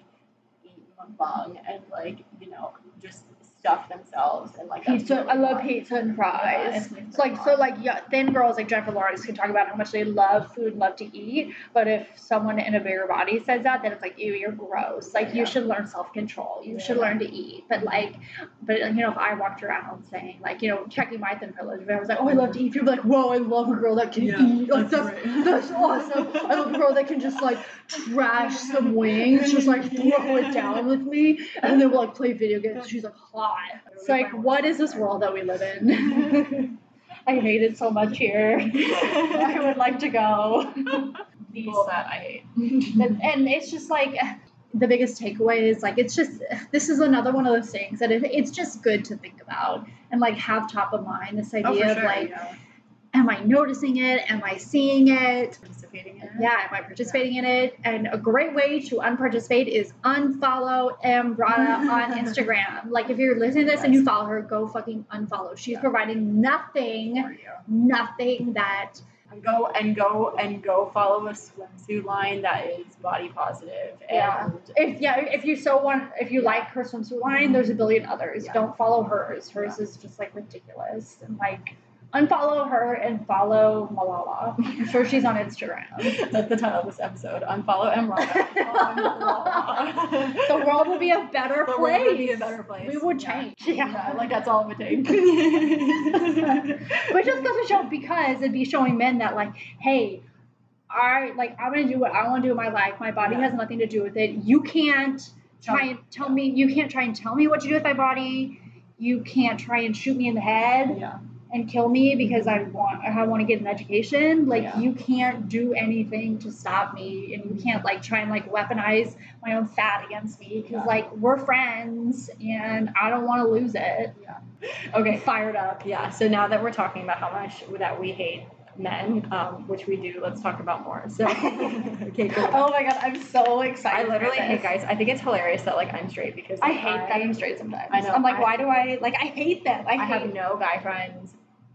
eat mukbang and like you know just stuff themselves and like Pizza, I love pizza and fries. it's It's like so, like yeah, thin girls like Jennifer Lawrence can talk about how much they love food, and love to eat. But if someone in a bigger body says that, then it's like, ew, you're gross. Like you should learn self control. You should learn to eat. But like, but you know, if I walked around saying like, you know, checking my thin privilege, if I was like, oh, I love to eat, people be like, whoa, I love a girl that can eat. [laughs] Like that's that's awesome. I love a girl that can just like trash some wings, just like throw it down with me, and then we'll like play video games. She's like hot. It's like, what is this world that we live in? [laughs] I hate it so much here. [laughs] I would like to go. people that I hate. and, and it's just like the biggest takeaway is like it's just this is another one of those things that it, it's just good to think about and like have top of mind this idea Oh, for of like yeah. Am I noticing it? Am I seeing it? participating in it. Yeah, am I participating in it? And a great way to unparticipate is unfollow Emrata [laughs] on Instagram. Like if you're listening to this and you follow her, go fucking unfollow. She's Yeah. providing nothing, nothing that and go and go and go follow a swimsuit line that is body positive Yeah. and If yeah, if you so want, if you like her swimsuit line, there's a billion others. Yeah. Don't follow hers. Hers is just like ridiculous and like unfollow her and follow Malala. [laughs] I'm sure she's on Instagram. that's the title of this episode. Unfollow Emrata. [laughs] The world will be a better The place. world would be a better place. We would Yeah. change. Yeah, like that's all it would take. [laughs] But just goes to show because it'd be showing men that like, hey, I like I'm gonna do what I want to do in my life. My body Yeah. has nothing to do with it. You can't try and tell me. You can't try and tell me what to do with my body. You can't try and shoot me in the head yeah. And kill me because I want I want to get an education. Like Yeah. you can't do anything to stop me, and you can't like try and like weaponize my own fat against me because Yeah. like we're friends and I don't want to lose it. Yeah. Okay. Fired up. Yeah. So now that we're talking about how much that we hate men, um, which we do, let's talk about more. So, [laughs] okay, go. Oh my god, I'm so excited. I literally hate guys. I think it's hilarious that like I'm straight because I like, hate that I'm straight sometimes. I know, I'm like, I- why do I like? I hate them. I, I hate, have no guy friends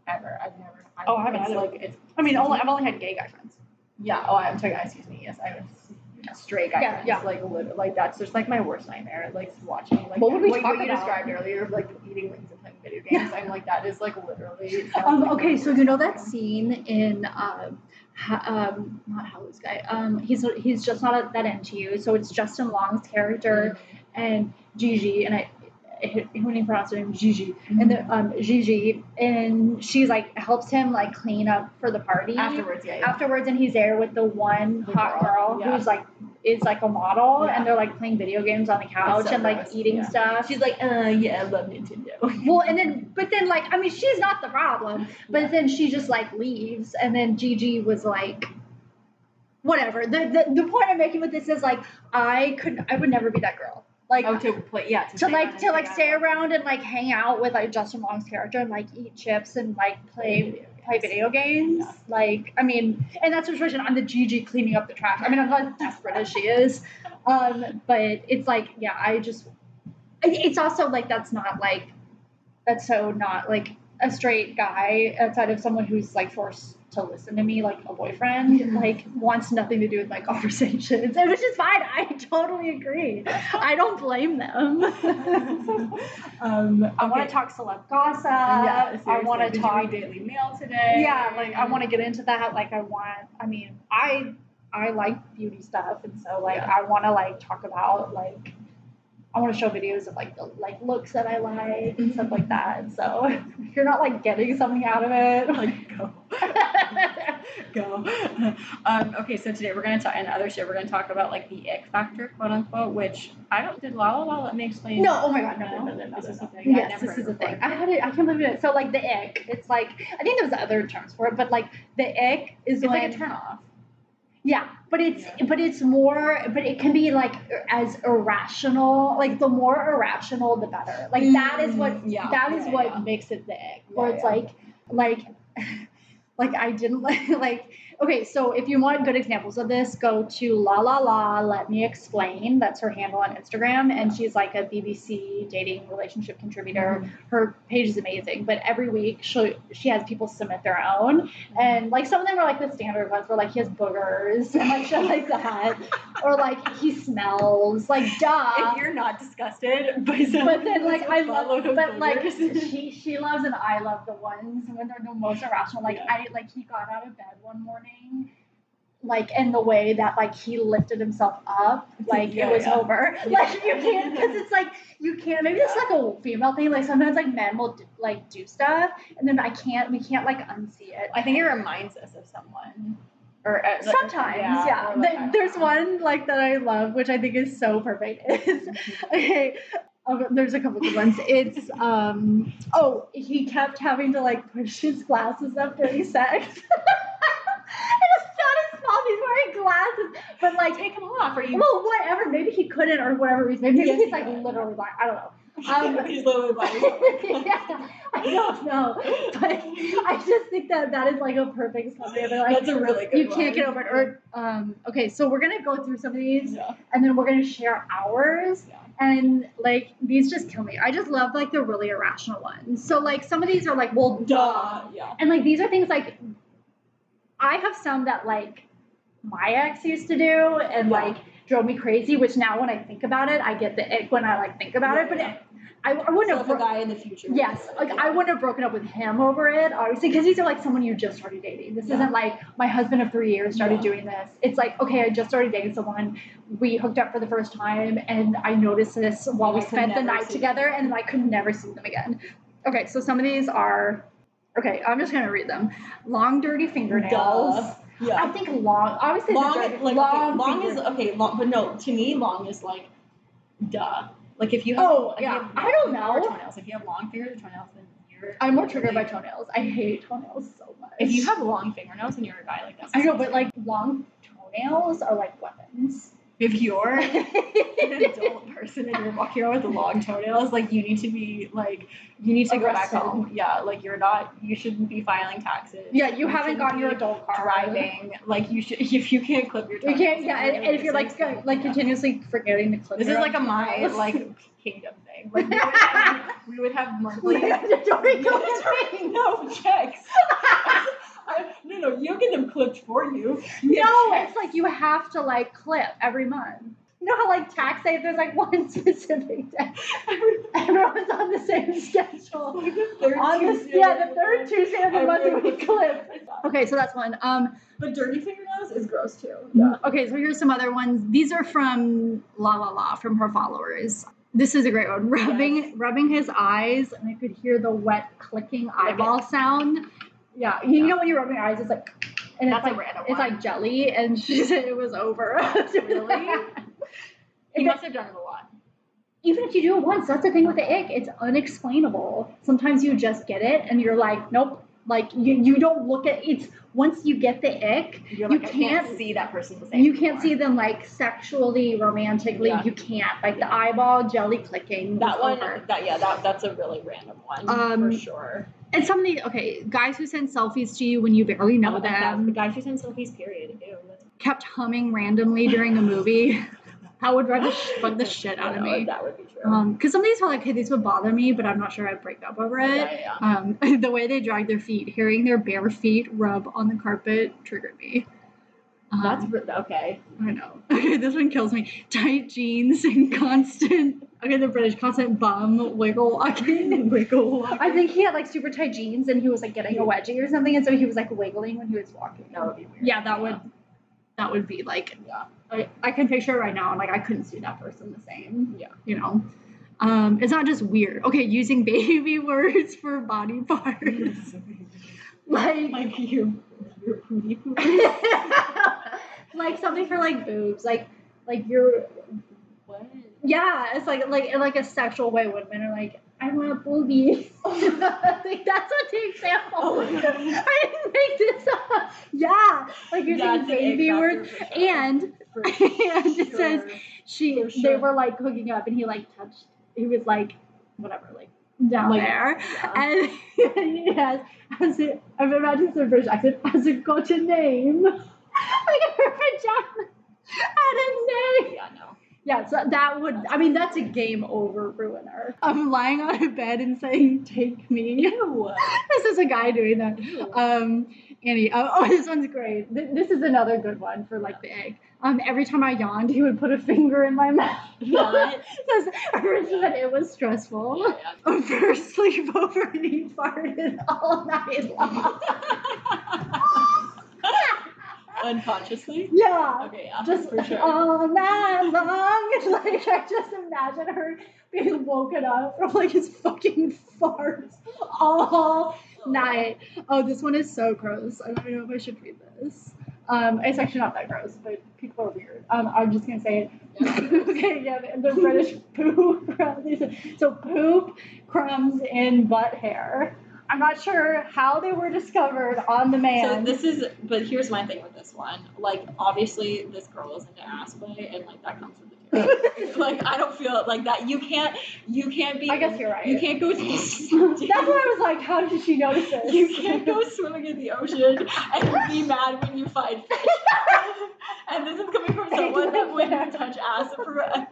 ever. I've never. I, Oh, I haven't like it's. I mean, only I've only had gay guy friends. Yeah. Oh, I'm sorry. Excuse me. Yes, I was straight guy Yeah, friends. yeah. Like lit- like that's just like my worst nightmare. Like watching like What would we what, talk what you about? described earlier, of, like eating wings and playing video games. I'm like that is like literally. Um, like okay, so you know that scene in um, ha- um, not Howl's guy. Um, he's he's just not that into you. So it's Justin Long's character and Gigi, and I. Who do you pronounce her name? Gigi, and the um Gigi, and she's like helps him like clean up for the party afterwards, yeah. yeah. afterwards and he's there with the one The hot girl, girl yeah. who's like is like a model and they're like playing video games on the couch so and like gross, eating yeah. stuff She's like, uh, yeah, I love Nintendo. [laughs] well and then but then like i mean she's not the problem but then she just like leaves and then gigi was like whatever the, the the point i'm making with this is like i could i would never be that girl like oh, to play, yeah, to stay like to like stay around and like hang out with like justin long's character and like eat chips and like play play video games. Yeah. Like, I mean, in that situation, I'm the Gigi cleaning up the trash. I mean, I'm not as desperate as she is, um, but it's like, yeah, I just. It's also like that's not like, that's so not like a straight guy outside of someone who's like forced to listen to me, like a boyfriend, Yeah. like wants nothing to do with my [laughs] conversations, which is fine. I totally agree. I don't blame them. [laughs] um, I want to talk celeb gossip. Yeah, I want to talk Daily Mail today. yeah like i want to get into that like i want i mean i i like beauty stuff and so like Yeah. i want to like talk about like i want to show videos of like the like looks that i like and stuff like that so if [laughs] you're not like getting something out of it Like go, [laughs] go. [laughs] Um, okay, so today we're gonna talk, and other shit, we're gonna talk about like the ick factor, quote unquote. Which I don't. Did La La La let me explain? no oh my god no no no no no, This no, is no. a thing. Yes never this is a thing i had it i can't believe it so like the ick it's like i think there's other terms for it but like the ick is It's when like a turn off. Yeah, but it's Yeah. but it's more but it can be like as irrational. Like the more irrational, the better. Like that is what Mm, yeah, that is yeah, what makes it the ick. Yeah, Where it's like like [laughs] like I didn't [laughs] like like okay. So if you want good examples of this, go to La La La. Let me explain. That's her handle on Instagram, and she's like a BBC dating relationship contributor Mm-hmm. her page is amazing but every week she she has people submit their own and like some of them are like the standard ones where like he has boogers and like shit like that [laughs] or like he smells like duh if you're not disgusted by some but then like I love but like she she loves and I love the ones when they're the most irrational like I like he got out of bed one morning like in the way that like he lifted himself up [laughs] like Yeah, it was yeah. over [laughs] Yeah. like you can't because it's like you can't maybe it's like a female thing like sometimes like men will do, like do stuff and then I can't we can't like unsee it I think it reminds us of someone. Or uh, Sometimes, yeah. like, Th- there's one like that I love, which I think is so perfect. Is [laughs] okay. There's a couple good ones. It's um oh he kept having to like push his glasses up during sex. it's not his fault. He's wearing glasses, but like Take them off, or you. well whatever. Maybe he couldn't or whatever reason. Maybe he's like literally blind. I don't know. Um, [laughs] He's literally like. [laughs] yeah, [laughs] don't know, but I just think that that is like a perfect summary of it. Like, That's a really good you one. can't get over it. Or um, okay, so we're gonna go through some of these, Yeah. and then we're gonna share ours. Yeah. And like these just kill me. I just love like the really irrational ones. So like some of these are like, well, duh. Yeah. And like these are things like I have some that like my ex used to do and Yeah. like drove me crazy. Which now when I think about it, I get the ick when I like think about it. But Yeah. it, I, I wouldn't have. bro- guy in the future. Yes, like I wouldn't have broken up with him over it, obviously, because these are like someone you just started dating. This Yeah. isn't like my husband of three years started Yeah. doing this. It's like, okay, I just started dating someone. We hooked up for the first time, and I noticed this while we I spent the night together, them. and I could never see them again. Okay, so some of these are, okay, I'm just gonna read them. Long, dirty fingernails. Duh. Yeah. I think long, obviously, long, dirty- like long, okay, long is okay. Long, but no, to me, long is like, duh. Like if you have, Oh, yeah. have I don't know. toenails. If you have long fingers or toenails, then you're. I'm more triggered by toenails. I hate toenails so much. If you have long fingernails and you're a guy, like that, I know, but like long toenails are like weapons. If you're [laughs] an adult person and you're walking around with long toenails, like you need to be like you need to go back home. Yeah, like you're not. You shouldn't be filing taxes. yeah, you haven't shouldn't gotten your adult car. driving. Like you should. [laughs] If you can't clip your. You toenails, can't. Yeah, and, and if you're like go- uh, like yeah. continuously forgetting to clip. This is like a my like [laughs] kingdom thing. Like we would have, we would have monthly. no checks. [laughs] No, no, you get them clipped for you. Checks. it's like you have to like clip every month. You know how like tax day there's like [laughs] one specific day. Everyone's on the same schedule. Like [laughs] the third On the, yeah, the third Tuesday of the month we clip. Okay, so that's one. Um, But dirty fingernails is gross too. Okay, so here's some other ones. These are from La La La from her followers. This is a great one. Rubbing rubbing his eyes, and I could hear the wet clicking eyeball sound. Yeah, you Yeah. know when you rub your eyes, it's like, and That's it's like it's like jelly, and [laughs] she said it was over. [laughs] Really? He must have done it a lot. even if you do it once, that's the thing with the ick. It's unexplainable. Sometimes you just get it, and you're like, nope. Like you, you don't look at it's once you get the ick, You're You like, can't can't- see that person the same. you can't see them like sexually, romantically. Yeah. You can't like the eyeball jelly clicking. That one. over. That yeah, that that's a really random one Um, for sure. And some of the okay guys who send selfies to you when you barely know Oh, that- the them, guys who send selfies. Period. Ew. kept humming randomly during a movie. [laughs] that would sh- bug the [laughs] shit out of me. That would be true. Um, because some of these are like, hey, these would bother me, but I'm not sure I'd break up over it. yeah, yeah, yeah. Um, [laughs] the way they drag their feet, hearing their bare feet rub on the carpet triggered me. Um, That's okay. I know. [laughs] Okay, this one kills me. Tight jeans and [laughs] constant. Okay, the British constant bum wiggle walking. [laughs] Wiggle walking. I think he had like super tight jeans and he was like getting a wedgie or something, and so he was like wiggling when he was walking. That would be weird. Yeah, that would. That would be like. Yeah. I, I can picture it right now, and like I couldn't see that person the same. Yeah. You know. Um, it's not just weird. Okay, using baby words for body parts. like like you, pooty poo. Like something for like boobs, like like you're What? yeah, it's like like in like a sexual way. Women are like, I want boobies. Oh. [laughs] like that's what the example. Oh my God. [laughs] I didn't make this up. Yeah, like using That's an baby words, sure. and For [laughs] and it says she For they were like hooking up, and he like touched. He was like, whatever, like down Like, there. yeah. And he has, has it, I'm imagining some British accent, has it got a name? [laughs] like her vagina had a name. Yeah, no. Yeah, so that would, I mean, that's a game over ruiner. I'm lying on a bed and saying, take me. [laughs] This is a guy doing that. Um, Annie, oh, oh, this one's great. Th- This is another good one for like the ick. Um, every time I yawned, he would put a finger in my [laughs] mouth. What? Says Rich said it was stressful. Yeah, A first sleepover and he farted all night long. Unconsciously? yeah. Okay, yeah. Just for sure. all night long. It's like I just imagine her being woken up from like his fucking farts all night. Oh, this one is so gross. I don't even know if I should read this. Um, it's actually not that gross, but people are weird. Um, I'm just gonna say it. [laughs] okay, yeah, the, the British poop. crumbs. [laughs] So poop crumbs and butt hair. I'm not sure how they were discovered on the man. So this is, but here's my thing with this one. Like, obviously, this girl is into ass play, and like that comes with the territory. [laughs] like, I don't feel like that. You can't, you can't be. I guess you're right. You can't go. [laughs] [laughs] That's why I was like, how did she notice this? You can't go swimming in the ocean and be mad when you find fish. and this is coming from someone that wouldn't touch ass for a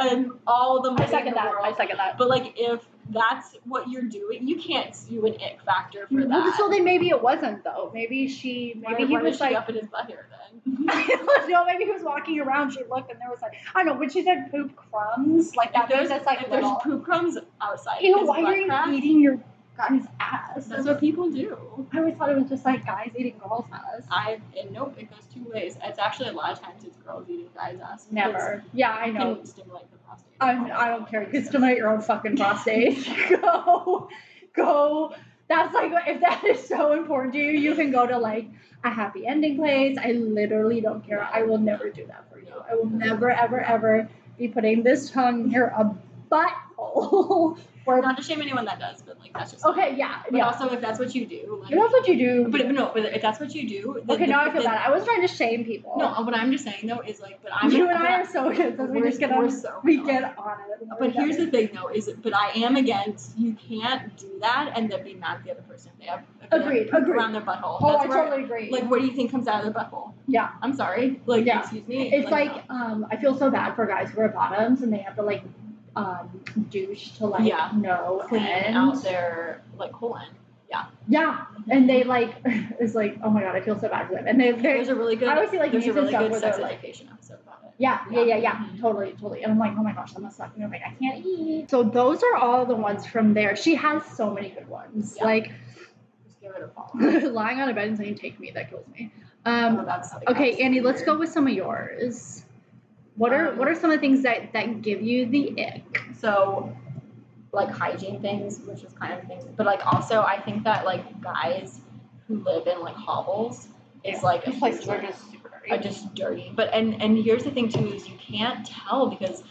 and all the money I second in the that. world. I second that. But like if that's what you're doing. You can't do an ick factor for Well, that. so then maybe it wasn't though. Maybe she, maybe Why- he why was she like, up in his butt hair then. [laughs] [laughs] no, maybe he was walking around. She looked and there was like, I don't know. When she said poop crumbs, like that If there's, means it's like if there's poop crumbs outside, Ew, his why are you crack, eating your guy's ass? That's what people do. I always thought it was just like guys eating girls' ass. I and nope, it goes two ways. It's actually a lot of times it's girls eating guys' ass. Never. Yeah, I know. Can stimulate the prostate. I'm, I don't care. You can stimulate your own fucking prostate. [laughs] go, go. That's like if that is so important to you, you can go to like a happy ending place. I literally don't care. I will never do that for you. I will never, ever, ever be putting this tongue near a butthole. [laughs] Where Not to shame anyone that does, but like that's just okay, yeah, But yeah. also, if that's what you do, like, But that's what you do. But, but no, but if that's what you do, then okay, the- now I feel then- bad. I was trying to shame people. No, what I'm just saying though is like, but I'm you and I are so good. We just get on. we're so we get on it. But here's the thing though, is but I am against you can't do that and then be mad at the other person if they have if Agreed, agreed. around their butthole. Oh, That's I where, totally agree. like what do you think comes out of their butthole? Yeah. I'm sorry. Like Yeah. excuse me. It's like, no. um, I feel so bad for guys who are bottoms and they have to like um, douche to like Yeah. no clean end. out their like colon. Yeah, Yeah. and they like [laughs] it's like oh my god, I feel so bad for them. And they they There's a really good I always see, like, there's a really stuff good sex they're, like- education episode about it. yeah yeah yeah yeah Mhm. totally totally. And I'm like oh my gosh, that must suck. And I'm like I can't eat. So those are all the ones from there. She has so many good ones. Yeah. Like Just give it a follow. lying on a bed and saying take me that kills me. Oh, Um, that's okay, Annie, let's go with some of yours. What are Um, what are some of the things that that give you the ick? so like hygiene things, which is kind of things, but like also I think that like guys who live in like hovels is like a These places are just super dirty. are just dirty. But and and here's the thing too is you can't tell because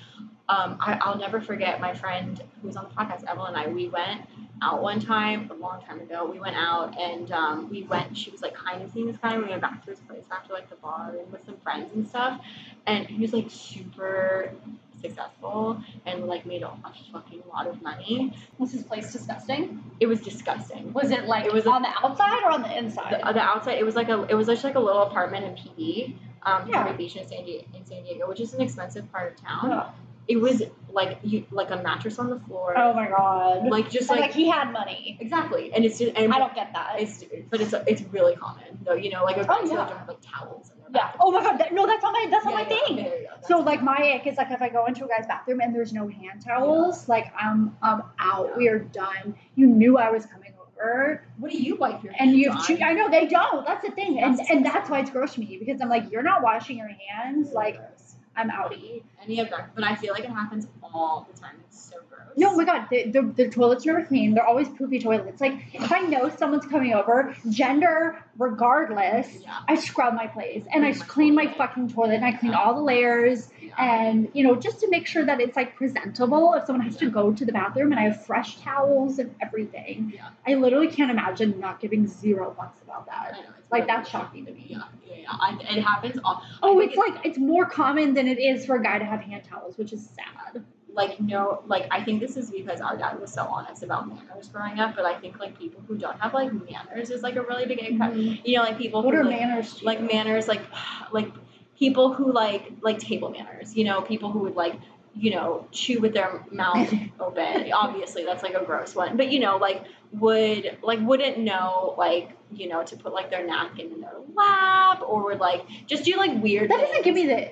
um, I, I'll never forget my friend who was on the podcast, Evelyn and I. We went out one time a long time ago. We went out and um, we went. She was like kind of seeing this guy. We went back to his place after like the bar and with some friends and stuff. And he was like super successful and like made a, a fucking lot of money. Was his place disgusting? It was disgusting. Was it like It was a- on the outside or on the inside? The, the outside, it was like a, it was just like a little apartment in PB, um, Yeah. Beach in San Diego, in San Diego, which is an expensive part of town. oh. It was like you, like a mattress on the floor, Oh my god. like just like, like he had money. exactly, and it's just, and I don't get that. it's, but it's, it's really common though, you know, like Oh, yeah. don't have like towels in their yeah. Oh my god. That, no, that's not my that's not Yeah, my yeah, thing. okay, there you So like my ick is like if I go into a guy's bathroom and there's no hand towels, like I'm I'm out. We are done. You knew I was coming over, what do you wipe your and you've Choo- I know they don't. That's the thing, and That's and disgusting. that's why it's gross to me because I'm like you're not washing your hands. Like. I'm outie. any of that, but I feel like it happens all the time. It's so gross. No, oh my god, the, the, the toilets are never clean. They're always poopy toilets. Like if I know someone's coming over, gender regardless, Yeah. I scrub my place and I Clean my clean my fucking toilet and I clean all the layers Yeah. and you know just to make sure that it's like presentable. If someone has to go to the bathroom and I have fresh towels and everything, Yeah. I literally can't imagine not giving zero fucks about I that. It's Like that's shocking to me. Yeah, yeah, yeah. I, it happens all. Oh, think it's like it's more common than it is for a guy to have hand towels, which is sad. like no like I think this is because our dad was so honest about manners growing up, but I think like people who don't have like manners is like a really big impact. Mm-hmm. You know, like people What who are like, manners? To like you? manners like [sighs] like people who like like table manners, you know, people who would like you know, chew with their mouth [laughs] open. Obviously, that's like a gross one. But you know, like would like wouldn't know like you know to put like their napkin in their lap or would like just do like weird. That doesn't give me the.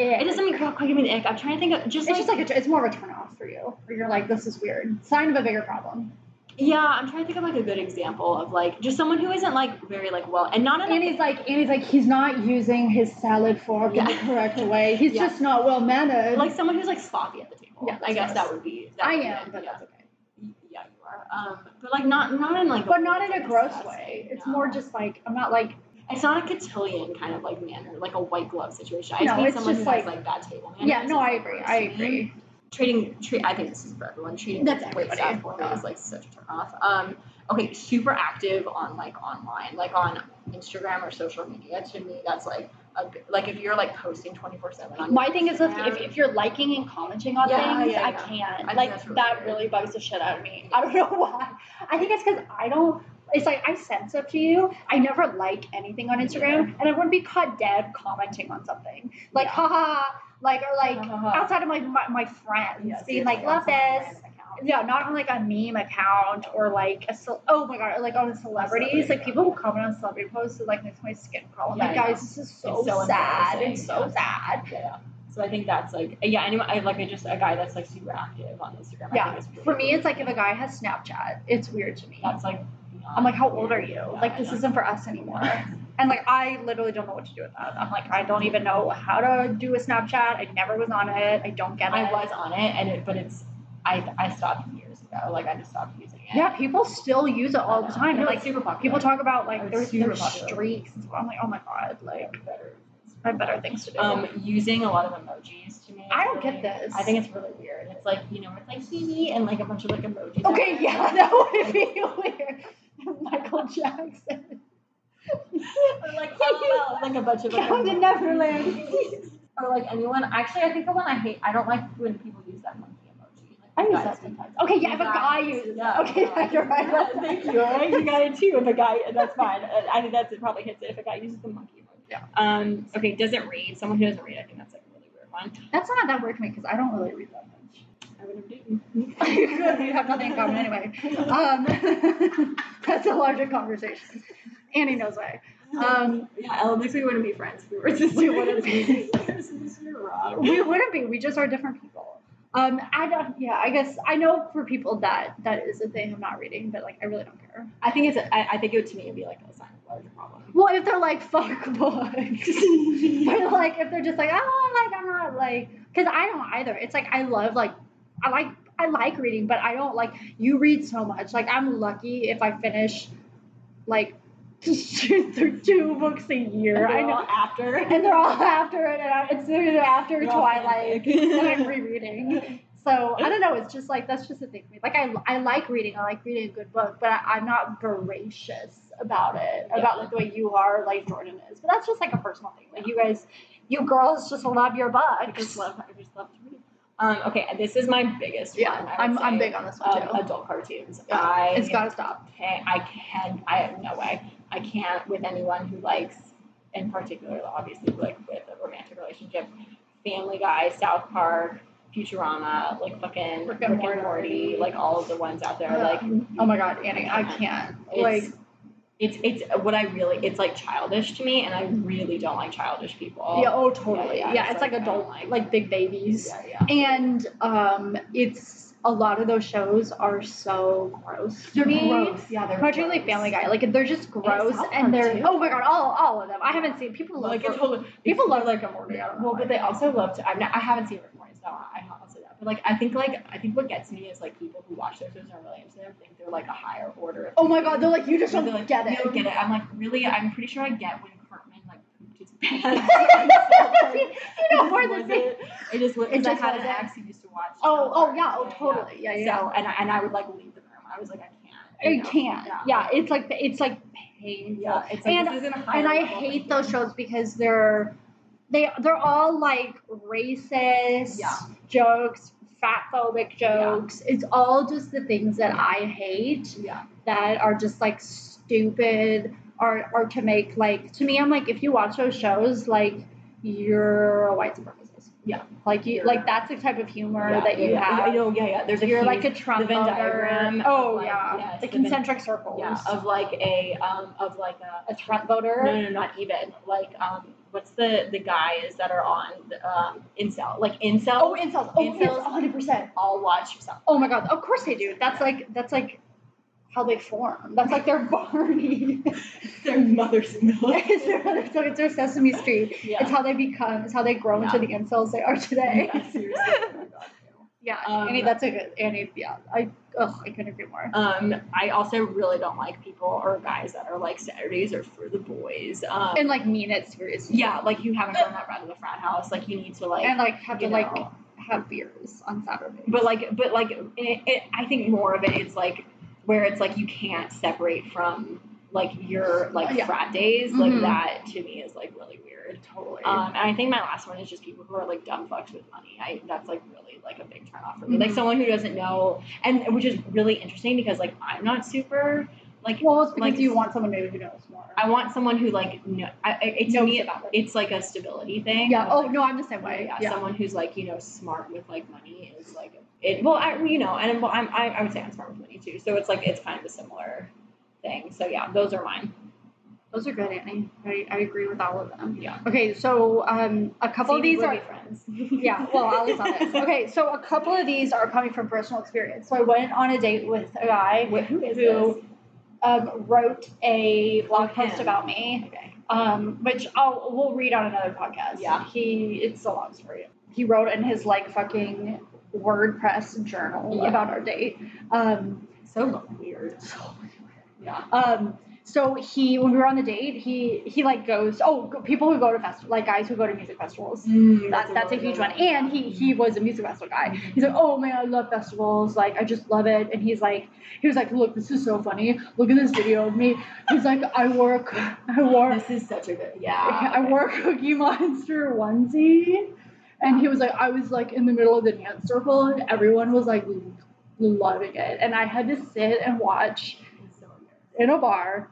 It doesn't mean quite give me the ick. I'm trying to think of just It's like, just like a, it's more of a turn off for you, where you're like, this is weird. Sign of a bigger problem. Yeah. I'm trying to think of like a good example of like just someone who isn't like very like well and not in a Annie's like, Annie's like, he's not using his salad fork in the correct way. [laughs] He's Yeah. just not well mannered. like someone who's like sloppy at the table. Yeah, I guess that would be. That I would am, it, but yeah. that's okay. Yeah, you are. Um, but like not not in like. But not in a gross disgusting, way. It's no. more just like I'm not like It's not a cotillion kind of like manner, like a white glove situation. I No, it's someone just who has like- like bad table manners. yeah. No, I agree. I agree. Treating treat. I think this is for everyone. Treating That's everybody, staff poorly yeah. is like such a turn off. Um. Okay, super active on like online, like on Instagram or social media. To me, that's like a like if you're like posting twenty four seven on. My thing is if, if, if you're liking and commenting on Yeah, things, yeah, I can't. I like really that weird. really bugs the shit out of me. I don't [laughs] know why. I think it's because I don't. It's like I sense up to you. I never like anything on Instagram, and I wouldn't be caught dead commenting on something like Yeah. haha, like or like outside of my my, my friends Yes, being yes, like love this. yeah, not on like a meme account or like a ce- oh my god, like on celebrities, like people who comment on celebrity posts, it, like makes my skin crawl. I'm Yeah, like, know. guys, this is so, It's so sad. It's so yeah. sad. Yeah. So I think that's like uh, yeah. Anyone I like I just a guy that's like super active on Instagram. I Yeah. really For me, it's like if a guy has Snapchat, it's weird to me. that's like. I'm like, how old are you? Like, this isn't for us anymore. And like, I literally don't know what to do with that. I'm like, I don't even know how to do a Snapchat. I never was on it. I don't get it. I was on it, and it, but it's I I stopped years ago. Like I just stopped using it. Yeah, people still use it all the time. No, like, super popular. people talk about like there's popular. streaks and stuff. I'm like, oh my god, like better. I have better things to do. Um, using a lot of emojis to me. I don't get this. I think it's really weird. It's like you know, it's like hee hee and like a bunch of like emojis. okay, [laughs] yeah, that would be [laughs] weird. Michael Jackson. or like LOL, like a bunch of like Come to. Neverland. or like anyone. Actually, I think the one I hate. I don't like when people use that monkey emoji. Like, I use that sometimes. Okay, yeah, if a guy uses yeah. Okay, yeah, you're right. yeah, [laughs] thank you. Right? You got it too. If a guy, that's fine. Uh, I think that's it. Probably hits it if a guy uses the monkey. Yeah. Um. Okay. Doesn't read. Someone who doesn't read. I think that's like a really weird one. That's not that weird to me because I don't really read that much. I would have done. we have nothing in common anyway. Um, [laughs] that's a larger conversation. Annie knows why. Um, yeah, Ellen, we wouldn't be friends if we were to do one of these. this is wrong. we wouldn't be. We just are different people. Um, I don't. Yeah, I guess I know for people that that is a thing. I'm not reading, but like I really don't care. I think it's. A, I, I think it would to me would be like a sign of a larger problem. Well, if they're like fuck [laughs] books, but like if they're just like oh like I'm not like because I don't either. It's like I love like I like I like reading, but I don't like you read so much. Like I'm lucky if I finish like two, two books a year. I know. after. and they're all after it, and it's after They're Twilight that I'm rereading. So I don't know. It's just like that's just a thing for me. Like I, I like reading. I like reading a good book, but I, I'm not voracious about it. About like the way you are, like Jordan is. But that's just like a personal thing. Like you guys, you girls just love your I just love. I just love to read. Um. Okay. This is my biggest Yeah, one. I would I'm, I'm big on this one too. adult cartoons. Yeah, I it's gotta stop. can I can I have no way. I can't with anyone who likes in particular obviously like with a romantic relationship. Family Guy, South Park, Futurama, like fucking Rick Rick and and, Morty. Morty, like all of the ones out there. Like oh my god, Annie, I can't. it's, Like it's it's what I really it's like childish to me and I really don't like childish people. yeah, oh totally. Yeah, Yeah, yeah, it's, it's like, like, adult, like- like big babies. Yeah, yeah. And um, it's a lot of those shows are so gross to me. gross. Yeah, they're Particularly gross. Family Guy, like they're just gross, and they're too. oh my god, all all of them. I haven't seen people love Like Rick- totally people love like a Morty. I Well, but they also love to. I've not, I haven't seen Rick Morty, so I I'll say that. But like, I think like I think what gets me is like people who watch those shows and are really into them think they're like a higher order. Of oh my god, they're like you just don't like, get You it. don't get it. I'm like, really? I'm pretty sure I get when Cartman like pooped his [laughs] pants. [laughs] you know more than me. it? Just. It Because I just had an who used to watch. Oh, oh yeah, oh totally, yeah, yeah. So and I, and I would like leave the room. I was like, I can't. I you know? can't. Yeah, it's like it's like painful. Yeah, it's like, And- this isn't a and I hate those shows because they're they they're all like racist Yeah. jokes, fat phobic jokes. It's all just the things that I hate Yeah. that are just like stupid or or to make like to me I'm like if you watch those shows like you're a white supremacist. Yeah. Like you like that's the type of humor yeah, that yeah, you yeah. have. I know, yeah, yeah. There's a you're huge, like a Trump the Venn voter. diagram. of, Oh like, yeah, yeah, it's the the Venn- concentric circles. yeah, of like a um of like a a Trump voter. No, no, not even. Like, um, what's the the guys that are on um incel? Like incel. Oh, incels. Oh, Incels. yes, hundred percent. all watch yourself. Oh my god, of course they do. That's like that's like how they form. That's like their [laughs] Barney. [laughs] Their mother's milk. [laughs] it's, their, it's, their, it's their Sesame Street. yeah. It's how they become. It's how they grow into the incels they are today. yeah, seriously. Oh Yeah, Um, Annie, that's a good. Annie, yeah, I ugh, I couldn't agree more. Um, I also really don't like people or guys that are like Saturdays are for the boys. Um, And like mean it seriously. yeah, like you haven't grown up out of the frat house. Like you need to like. and like have to you like have beers on Saturday. But like, but like, it, it, I think more of it is like where it's like you can't separate from like your like Yeah. frat days. Mhm. Like that to me is like really weird. totally. Um, and I think my last one is just people who are like dumb fucks with money. I that's like really like a big turn off for me. Like Mhm. someone who doesn't know, and which is really interesting because like I'm not super like well, it's because like- you want someone maybe who knows more. I want someone who like no, I, it, to me about it. it's like a stability thing. Yeah. Oh like, no, I'm the same way. yeah, Yeah. someone who's like you know smart with like money is like it well, I, you know, and well, I'm, I, I would say I'm smart with money too. So it's like it's kind of a similar thing. So yeah, those are mine. Those are good, Annie. I, I agree with all of them. Yeah. Okay, so um, a couple See, of these are friends. [laughs] yeah, well, at least on this. Okay, so a couple of these are coming from personal experience. So I went on a date with a guy Wait, who is who this? um, wrote a blog post him. about me, Okay. um, which I'll we'll read on another podcast. Yeah. he it's a long story. He wrote in his like fucking WordPress journal Yeah. about our date. Um, So weird. Yeah. um, so he when we were on the date, he he like goes, oh, people who go to festival, like guys who go to music festivals. That, that's a really huge one. And he he was a music festival guy. He's like, oh man, I love festivals. Like I just love it. And he's like, he was like, look, this is so funny. Look at this video of me. He's like, I work, I work. This is such a good. Yeah. I wore a Cookie Monster onesie. And he was like, I was like in the middle of the dance circle, and everyone was like loving it. And I had to sit and watch It's so embarrassing. in a bar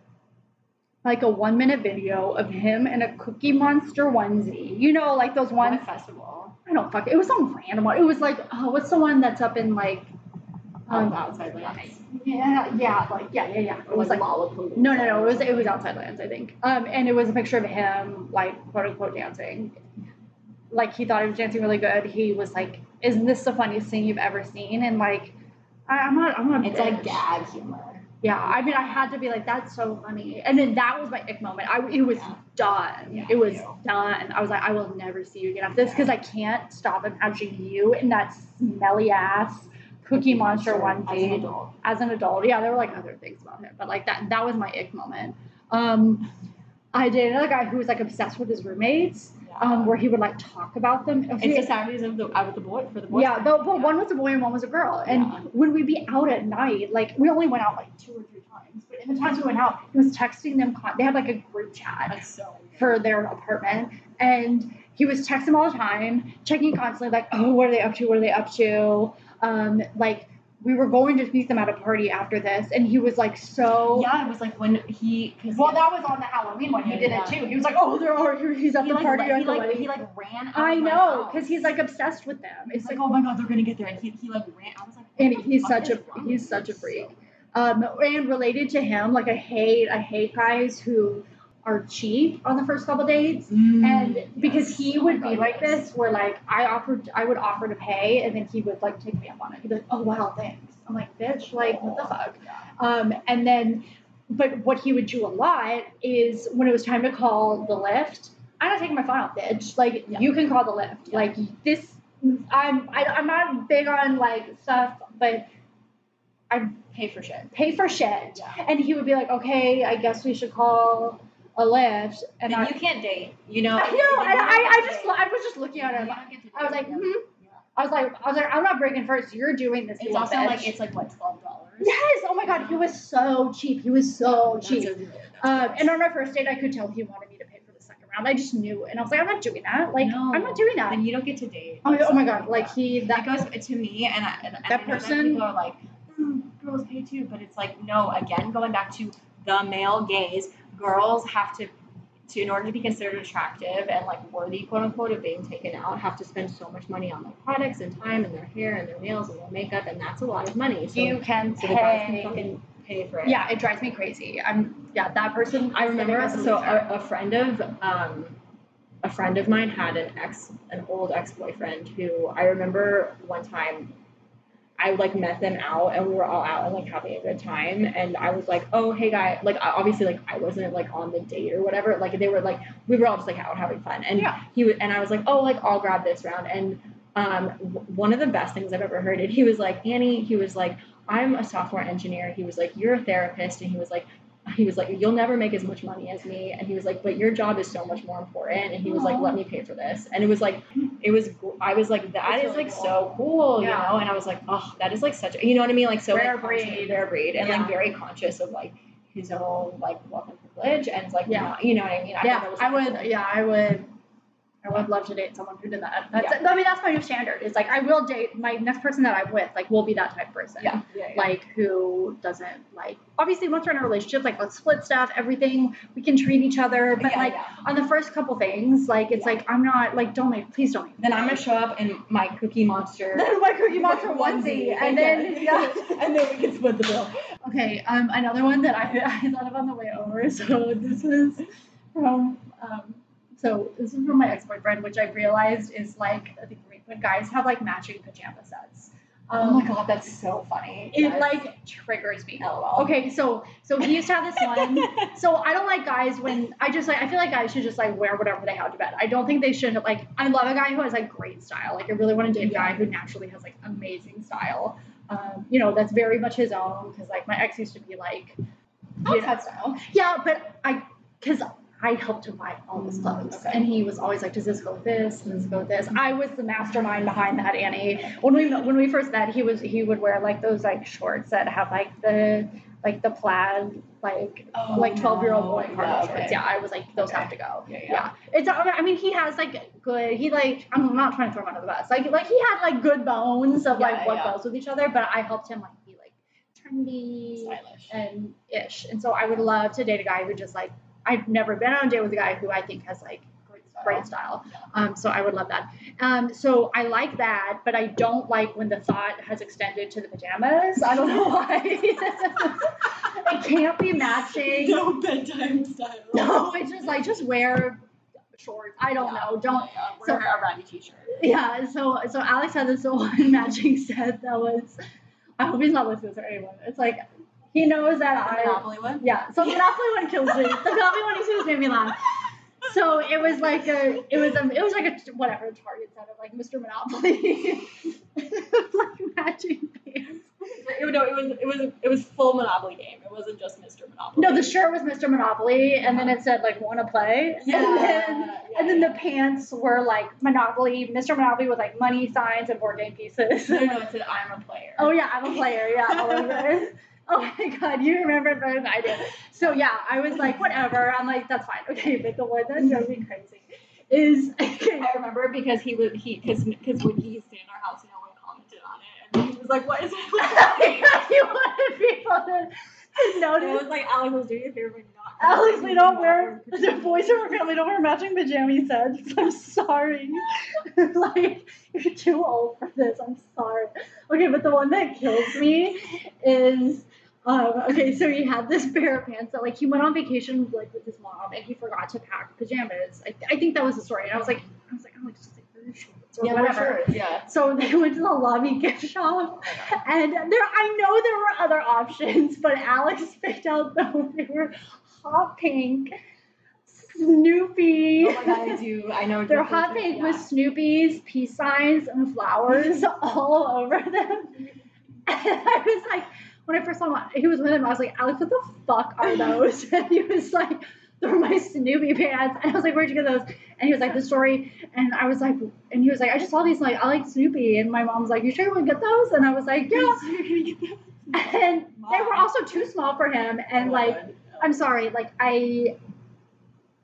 like a one minute video of him in a Cookie Monster onesie. You know, like those ones. What festival? I don't fuck. It was some random one. It was like, oh, what's the one that's up in like, Um, um, outside lands. yeah, yeah, like yeah, yeah, yeah. It was like Lollapalooza. no, no, no. It was it was outside lands, I think. Um, and it was a picture of him like quote unquote dancing. Like he thought he was dancing really good. He was like, "Isn't this the funniest thing you've ever seen?" And like, I, I'm not, I'm not. It's like gag humor. Yeah, I mean, I had to be like, "That's so funny," and then that was my ick moment. I it was Yeah. done. Yeah, it was yeah. done. I was like, I will never see you again after this because I can't stop imagining you in that smelly ass Cookie Monster one day As an adult. as an adult. Yeah, there were like other things about him, but like that that was my ick moment. Um, I dated another guy who was like obsessed with his roommates, um, where he would like talk about them. It's the Saturdays of the out with the boy for the boys. yeah, but, but one was a boy and one was a girl. And Yeah. when we'd be out at night, like we only went out like two or three times, but in the times we went out, he was texting them. Con- they had like a group chat so for their apartment, and he was texting them all the time, checking constantly, like, oh, what are they up to? What are they up to? Um, like we were going to meet them at a party after this, and he was like so. Yeah, it was like when he. Cause Well, that was on the Halloween one. He Yeah, did yeah. it too. He was like, "Oh, there are he's at he the like, party he like he like ran. Out I know, because he's like obsessed with them. It's like, like, oh my god, they're gonna get there, and he, he like ran. I was like, and he's such a he's such a freak. Um, and related to him, like I hate I hate guys who are cheap on the first couple dates. Mm, And because yes. he Oh would my be God, like yes. this, where like I offered, I would offer to pay, and then he would like take me up on it. He'd be like, "Oh wow, thanks." I'm like, "Bitch, like what the fuck?" Um, and then, but what he would do a lot is when it was time to call the Lyft, I'm not taking my phone off, bitch. Like Yeah. you can call the Lyft. Yeah. Like this, I'm I, I'm not big on like stuff, but i pay for shit. pay for shit. Yeah. And he would be like, "Okay, I guess we should call a Lyft." And And I, you can't date. You know. I know, and I, I just. I was just looking at him. don't get to I was like, hmm. I was like, I was like, I'm not breaking first. You're doing this. It's also bitch. like it's like what twelve dollars. yes. Oh my god, he was so cheap. He was so cheap. Um, and on our first date, I could tell he wanted me to pay for the second round. I just knew, and I was like, I'm not doing that. Like, No. I'm not doing that. And you don't get to date. Oh, oh my god, like he that goes to me, and I, and, That I person- people are like, mm, girls pay too, but it's like no. Again, going back to the male gaze, girls have to, to in order to be considered attractive and like worthy, quote unquote, of being taken out, have to spend so much money on their products and time and their hair and their nails and their makeup, and that's a lot of money. So, you can so the guys can pay. fucking pay for it. Yeah, it drives me crazy. I'm yeah, that person. I remember. So a, a friend of um, a friend of mine had an ex, an old ex boyfriend who I remember one time. I like met them out and we were all out and like having a good time and I was like, oh hey guy, like obviously like I wasn't like on the date or whatever. Like they were like we were all just like out having fun and Yeah. he was and I was like, oh like I'll grab this round and um one of the best things I've ever heard. And he was like Annie, he was like I'm a software engineer. He was like you're a therapist and he was like he was like, "You'll never make as much money as me," and he was like, "But your job is so much more important." And he was like, "Let me pay for this," and it was like, it was. I was like, "That That's is really like cool. so cool," you know. And I was like, "Oh, that is like such," a, you know what I mean? Like so Rare like, breed. rare breed, and Yeah. like very conscious of like his own like wealth and privilege, and it's like, Yeah. not- you know what I mean? I yeah, I would. cool. Yeah, I would. I would love to date someone who did that. That's I mean that's my new standard. It's like I will date my next person that I'm with, like will be that type of person. Yeah. yeah, yeah. Like who doesn't like obviously once we're in a relationship, like let's split stuff, everything, we can treat each other. But Yeah, like yeah. on the first couple things, like it's Yeah. like I'm not like don't make please don't make Then I'm gonna show up in my Cookie Monster. Then [laughs] my Cookie Monster [laughs] onesie, and then [laughs] yeah. and then we can split the bill. Okay, um, another one that I, I thought of on the way over. So this was from um, so this is from my ex boyfriend, which I've realized is like I think when guys have like matching pajama sets. Oh Um, my god, that's so funny. It Yes. like triggers me. LOL. Okay, so so he used to have this one. [laughs] So I don't like guys when I just like I feel like guys should just like wear whatever they have to bed. I don't think they should like I love a guy who has like great style. Like I really want to date a guy who naturally has like amazing style. Um, you know, that's very much his own because like my ex used to be like Alex know- had style. yeah, but I because I helped him buy all his clothes, Okay. and he was always like, "Does this go with this? Does this go with this?" I was the mastermind behind that, Annie. When we when we first met, he was he would wear like those like shorts that have like the like the plaid like Oh, like twelve year old boy cargo Yeah, shorts. Yeah, I was like, those Okay. have to go. Yeah, yeah. Yeah, it's. I mean, he has like good. He like. I'm not trying to throw him under the bus. Like like he had like good bones of Yeah, like what goes with each other, but I helped him like be like trendy Stylish. and ish. And so I would love to date a guy who just like I've never been on a date with a guy who I think has like Great style. great style. Um, so I would love that. Um, so I like that, but I don't like when the thought has extended to the pajamas. I don't know why. [laughs] it can't be matching. No bedtime style. No, it's just like just wear shorts. I don't Yeah, know. Don't yeah, so- wear a raggy t-shirt. yeah, so so Alex had this [laughs] one matching set that was I hope he's not listening to this or anyone. It's like he knows that I Monopoly one. yeah, so the Monopoly one kills me. The Monopoly one just made me laugh. So it was like a, it was a, it was like a whatever Target set of like Mr. Monopoly, [laughs] it was like matching pants. It, no, it was it was it was full Monopoly game. It wasn't just Mr. Monopoly. No, the shirt was Mr. Monopoly, and then it said like "Want to play," Yeah. and then yeah, and then yeah. the pants were like Monopoly, Mr. Monopoly with like money signs and board game pieces. No, no, it said I'm a player. Oh yeah, I'm a player. Yeah, all over. [laughs] [laughs] Oh my god, you remember better than I did. So yeah, I was like, whatever. I'm like, that's fine. Okay, but the one that drove me crazy is [laughs] I remember because he would he because because when he stayed in our house, no one commented on it, and he was like, "What is [laughs] it?" you wanted people to, to And notice. it was like Alex was doing a favor by not. Alex, we don't wear the boys in our family don't wear matching pajama sets. I'm sorry. like you're too old for this. I'm sorry. Okay, but the one that kills me is um, okay. So he had this [laughs] pair of pants that like he went on vacation like with his mom and he forgot to pack pajamas. I, I think that was the story. And I was like, I was like, Alex, just like shorts or Yeah, whatever. whatever. Yeah. So they went to the lobby gift shop, and there I know there were other options, but Alex [laughs] picked out the they were hot pink, Snoopy. Oh my god, I do. I know. They're hot pink yeah. with Snoopy's peace signs and flowers [laughs] all over them. And I was like, when I first saw him, he was with him. I was like, Alex, what the fuck are those? [laughs] And he was like, they're my Snoopy pants. And I was like, where'd you get those? And he was like, the story. And I was like, and he was like, I just saw these. Like, I like Snoopy. And my mom was like, you sure you want to get those? And I was like, yeah. [laughs] And they were also too small for him. And like, I'm sorry, like I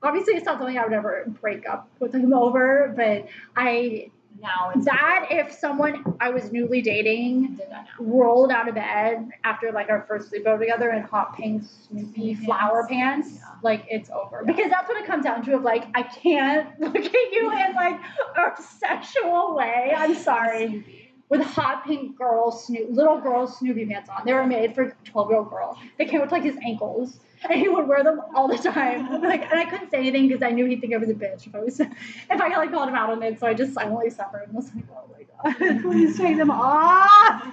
obviously it's not something I would ever break up with him over, but I now it's that if someone I was newly dating did that now. rolled out of bed after like our first sleepover together in hot pink Snoopy flower pants, Yeah. like it's over. Yeah. Because that's what it comes down to of like I can't [laughs] look at you in like a sexual way. I'm [laughs] sorry with hot pink girl Snoop, little girl Snoopy pants on. They were made for twelve year old girl. They came with like his ankles, [laughs] and he would wear them all the time. [laughs] Like, and I couldn't say anything because I knew he'd think I was a bitch if I was [laughs] if I like called him out on it. So I just silently suffered and was like, oh my god, please take them off.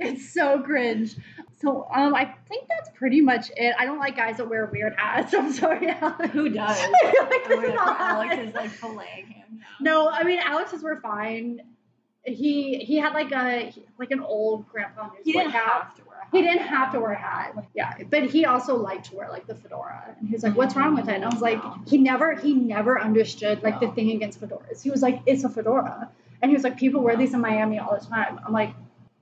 It's so cringe. So um, I think that's pretty much it. I don't like guys that wear weird hats. I'm sorry, Alex. Who does? Like Oh God, Alex is like filleting him. No, I mean Alex's were fine. He he had like a like an old grandpa He didn't hat. have to. He didn't have to wear a hat. Yeah, but he also liked to wear like the fedora. And he was like, "What's wrong with it?" And I was like, he never he never understood like the thing against fedoras. He was like, "It's a fedora," and he was like, "People wear these in Miami all the time." I'm like,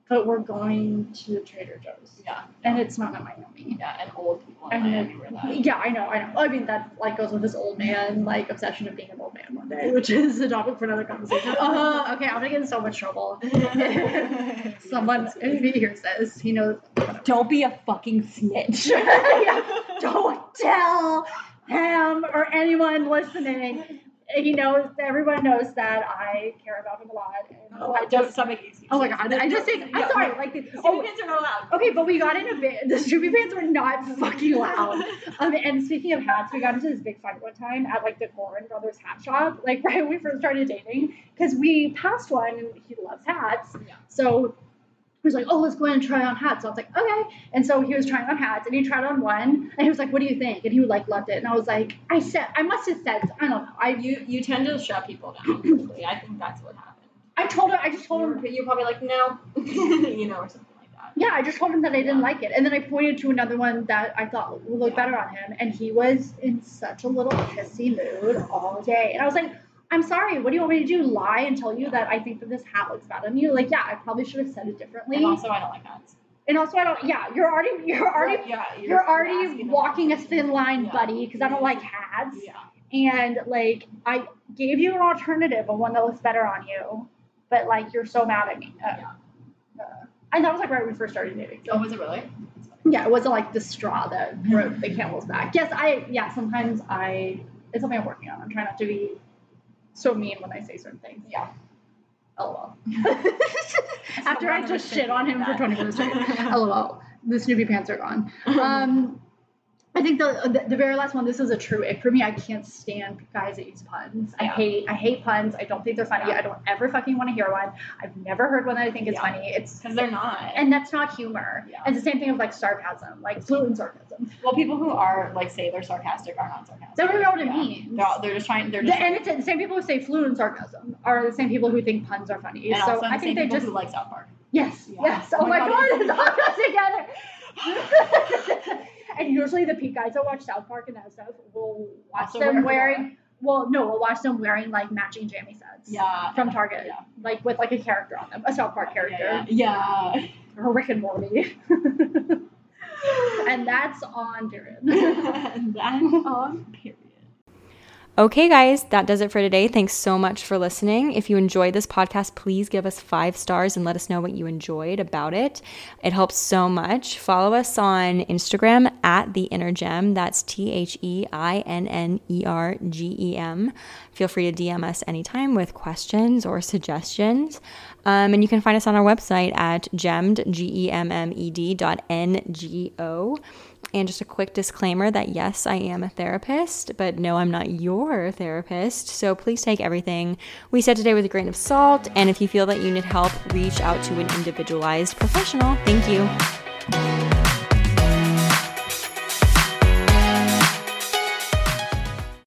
but we're going to Trader Joe's, Yeah. and it's not in Miami. Yeah, and old people in And Miami then- that. [laughs] Yeah, I know, I know. I mean, that like goes with this old man like obsession of being an old man one day, which is a topic for another conversation. Uh, okay, I'm gonna get in so much trouble. [laughs] [laughs] Someone, if he hears this, he knows. Don't be a fucking snitch. Yeah, Don't tell him or anyone listening. He knows. Everyone knows that I care about him a lot. And Oh, I don't just. making excuses. Oh my god! I just think. I'm sorry. Like, the, Oh, pants are not allowed. okay, but we got in a bit. The Stroopy pants were not fucking loud. [laughs] Um, and speaking of hats, we got into this big fight one time at like the Goorin Brothers hat shop, like [laughs] right when we first started dating, because we passed one and he loves hats. Yeah. So he was like, "Oh, let's go in and try on hats." So I was like, "Okay." And so he was trying on hats, and he tried on one, and he was like, "What do you think?" And he like loved it, and I was like, "I said, I must have said, I don't know. I You you tend to shut people down quickly. I think that's what happened. I told her. I just told him." You're, probably like no, [laughs] you know, or something like that. Yeah, I just told him that I didn't Yeah. like it. And then I pointed to another one that I thought would look Yeah. better on him. And he was in such a little pissy mood all day. And I was like, I'm sorry, what do you want me to do? Lie and tell you that I think that this hat looks bad on you? Like, yeah, I probably should have said it differently. And also, I don't like hats. And also, I don't, yeah, you're already, you're already, yeah, you're already asking the walking a thin line, Yeah. buddy, because I don't like hats. Yeah. And like, I gave you an alternative, a one that looks better on you, but like, you're so mad at me. Uh, Yeah. uh, and that was like right when we first started dating. So Oh, was it really? yeah, it wasn't like the straw that broke the camel's back. Yes, I yeah, sometimes I it's something I'm working on. I'm trying not to be so mean when I say certain things. Yeah. LOL. [laughs] After I just shit on him for 20 minutes [laughs] straight. LOL. The Snoopy pants are gone. [laughs] Um I think the, the the very last one. This is a true ick for me. I can't stand guys that use puns. I hate I hate puns. I don't think they're funny. Yeah. I don't ever fucking want to hear one. I've never heard one that I think is Yeah. funny. It's Because they're not. and that's not humor. Yeah. It's the same thing with like sarcasm, like fluent sarcasm. well, people who are like say they're sarcastic are not sarcastic. They don't even know what it Yeah. means. They're, all, they're just trying. They're The- just. and it's the same people who say fluent sarcasm are the same people who think puns are funny. and so I think same they just like South Park. yes, Yeah. yes. Oh, oh my god, it's all [laughs] together. [laughs] [laughs] and usually the peak guys that watch South Park and that stuff will watch Also them wear wearing. Well, no, we'll watch them wearing like matching jammy sets. Yeah. From Target, Yeah. like with like a character on them, a South Park character, Yeah. yeah. or Rick and Morty, [laughs] and that's on Darren. [laughs] and that's on period. Okay, guys, that does it for today. Thanks so much for listening. If you enjoyed this podcast, please give us five stars and let us know what you enjoyed about it. It helps so much. Follow us on Instagram at The Inner Gem. That's T H E I N N E R G E M. Feel free to DM us anytime with questions or suggestions. Um, and you can find us on our website at gemmed, G E M M E D dot N G O. And just a quick disclaimer that yes, I am a therapist, but no, I'm not your therapist. So please take everything we said today with a grain of salt. And if you feel that you need help, reach out to an individualized professional. Thank you.